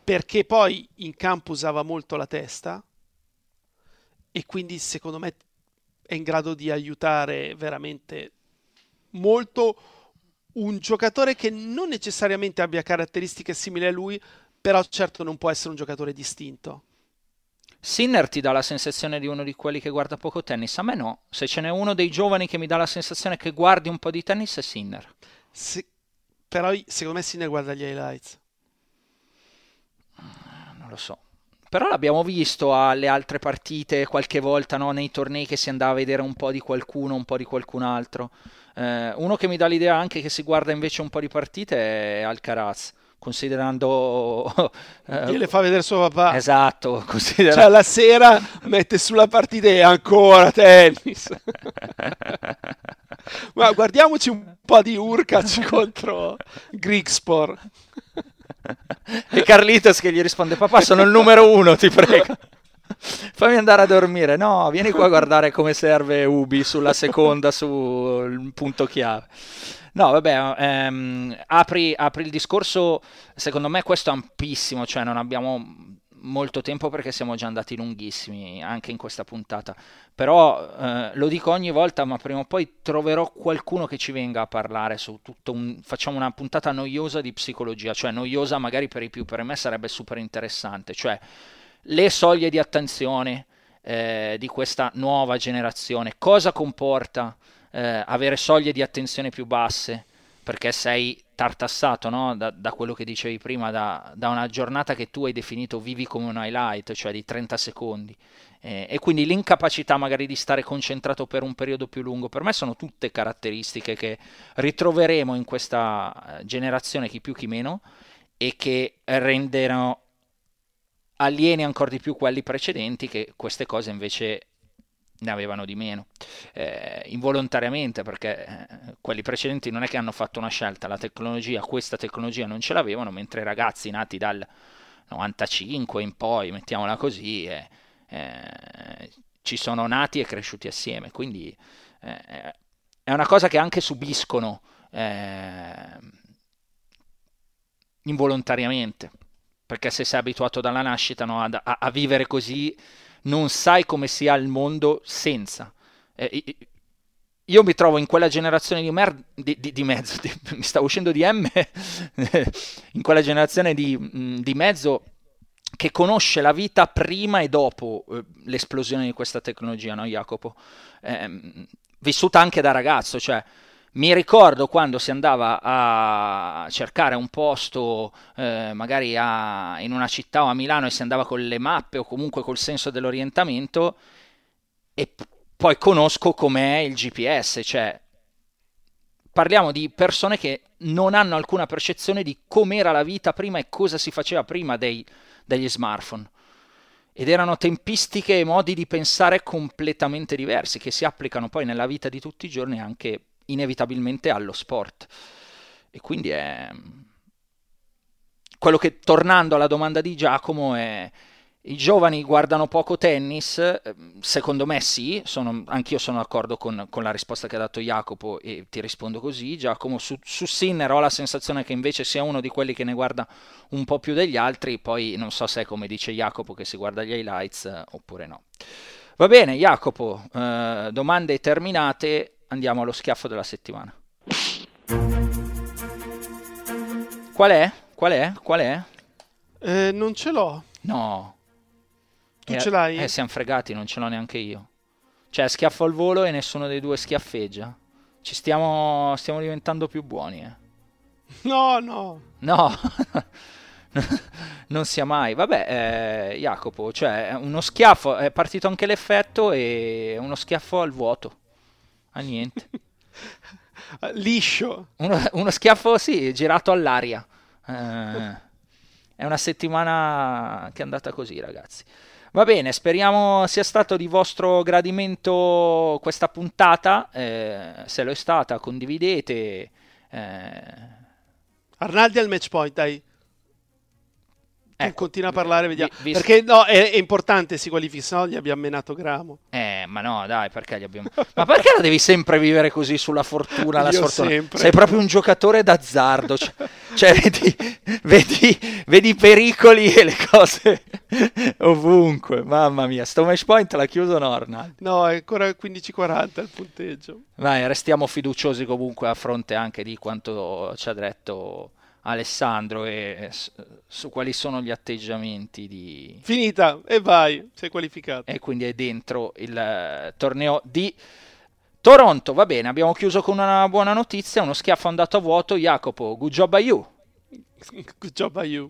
perché poi in campo usava molto la testa e quindi secondo me è in grado di aiutare veramente molto un giocatore che non necessariamente abbia caratteristiche simili a lui, però certo non può essere un giocatore distinto. Sinner ti dà la sensazione di uno di quelli che guarda poco tennis, a me no. Se ce n'è uno dei giovani che mi dà la sensazione che guardi un po' di tennis è Sinner. Se... Però secondo me Sinner guarda gli highlights. Non lo so. Però l'abbiamo visto alle altre partite qualche volta no? nei tornei che si andava a vedere un po' di qualcuno, un po' di qualcun altro. Eh, uno che mi dà l'idea anche che si guarda invece un po' di partite è Alcaraz considerando eh, gliele fa vedere suo papà esatto considera... cioè la sera mette sulla partita e ancora tennis ma guardiamoci un po' di Urkac contro Grigspor e Carlitos che gli risponde papà sono il numero uno ti prego. Fammi andare a dormire. No vieni qua a guardare come serve Ubi sulla seconda sul punto chiave. No, vabbè, ehm, apri, apri, il discorso, secondo me questo è ampissimo, cioè non abbiamo molto tempo perché siamo già andati lunghissimi anche in questa puntata, però eh, lo dico ogni volta, ma prima o poi troverò qualcuno che ci venga a parlare su tutto un... facciamo una puntata noiosa di psicologia, cioè noiosa magari per i più, per me sarebbe super interessante, cioè le soglie di attenzione eh, di questa nuova generazione, cosa comporta eh, avere soglie di attenzione più basse, perché sei tartassato no? da, da, quello che dicevi prima, da, da, una giornata che tu hai definito vivi come un highlight, cioè di 30 secondi. Eh, e quindi l'incapacità magari di stare concentrato per un periodo più lungo, per me sono tutte caratteristiche che ritroveremo in questa eh, generazione, chi più chi meno, e che renderanno alieni ancora di più quelli precedenti che queste cose invece ne avevano di meno, eh, involontariamente perché eh, quelli precedenti non è che hanno fatto una scelta, la tecnologia, questa tecnologia non ce l'avevano, mentre i ragazzi nati dal 95 in poi, mettiamola così, eh, eh, ci sono nati e cresciuti assieme, quindi eh, è una cosa che anche subiscono eh, involontariamente, perché se sei abituato dalla nascita no, a, a, a vivere così non sai come sia il mondo senza. Eh, io mi trovo in quella generazione di, mer- di, di, di mezzo, mi sta uscendo di M, in quella generazione di, di, mezzo che conosce la vita prima e dopo eh, l'esplosione di questa tecnologia, no Jacopo? Eh, vissuta anche da ragazzo, cioè mi ricordo quando si andava a cercare un posto, eh, magari a, in una città o a Milano, e si andava con le mappe o comunque col senso dell'orientamento, e p- poi conosco com'è il GPS, cioè parliamo di persone che non hanno alcuna percezione di com'era la vita prima e cosa si faceva prima dei, degli smartphone. Ed erano tempistiche e modi di pensare completamente diversi che si applicano poi nella vita di tutti i giorni anche inevitabilmente allo sport. E quindi è quello che, tornando alla domanda di Giacomo, è, i giovani guardano poco tennis, ehm, secondo me sì, sono, anch'io sono d'accordo con, con, la risposta che ha dato Jacopo e ti rispondo così. Giacomo, su, su, Sinner ho la sensazione che invece sia uno di quelli che ne guarda un po' più degli altri, poi non so se è come dice Jacopo che si guarda gli highlights eh, oppure no. Va bene, Jacopo, eh, domande terminate, andiamo allo schiaffo della settimana. Qual è? Qual è? Qual è? Eh, non ce l'ho. No. Tu eh, ce l'hai? Eh, siamo fregati, non ce l'ho neanche io. Cioè, schiaffo al volo e nessuno dei due schiaffeggia. Ci stiamo, stiamo diventando più buoni, eh. No, no. No. non sia mai. Vabbè, eh, Jacopo, cioè, uno schiaffo, è partito anche l'effetto e uno schiaffo al vuoto. A niente. Liscio. Uno, uno, schiaffo, sì, girato all'aria. Eh, è una settimana che è andata così, ragazzi. Va bene, speriamo sia stato di vostro gradimento questa puntata. Eh, se lo è stata, condividete. Eh... Arnaldi al match point, dai. Ecco, continua a parlare, vediamo. Vi, vi... Perché no, è, è, importante si qualifichi, se no gli abbiamo menato Gramo. Eh, ma no, dai, perché gli abbiamo... ma perché la devi sempre vivere così sulla fortuna, la sfortuna? Sempre. Sei proprio un giocatore d'azzardo. Cioè, cioè vedi, vedi, vedi, i pericoli e le cose ovunque. Mamma mia, sto match point l'ha chiuso Nornald. No, è ancora 15-40 il punteggio. Vai, restiamo fiduciosi comunque a fronte anche di quanto ci ha detto Alessandro e su quali sono gli atteggiamenti di... Finita e vai, sei qualificato. E quindi è dentro il uh, torneo di Toronto. Va bene, abbiamo chiuso con una buona notizia, uno schiaffo andato a vuoto. Jacopo, good job a you. good job a you.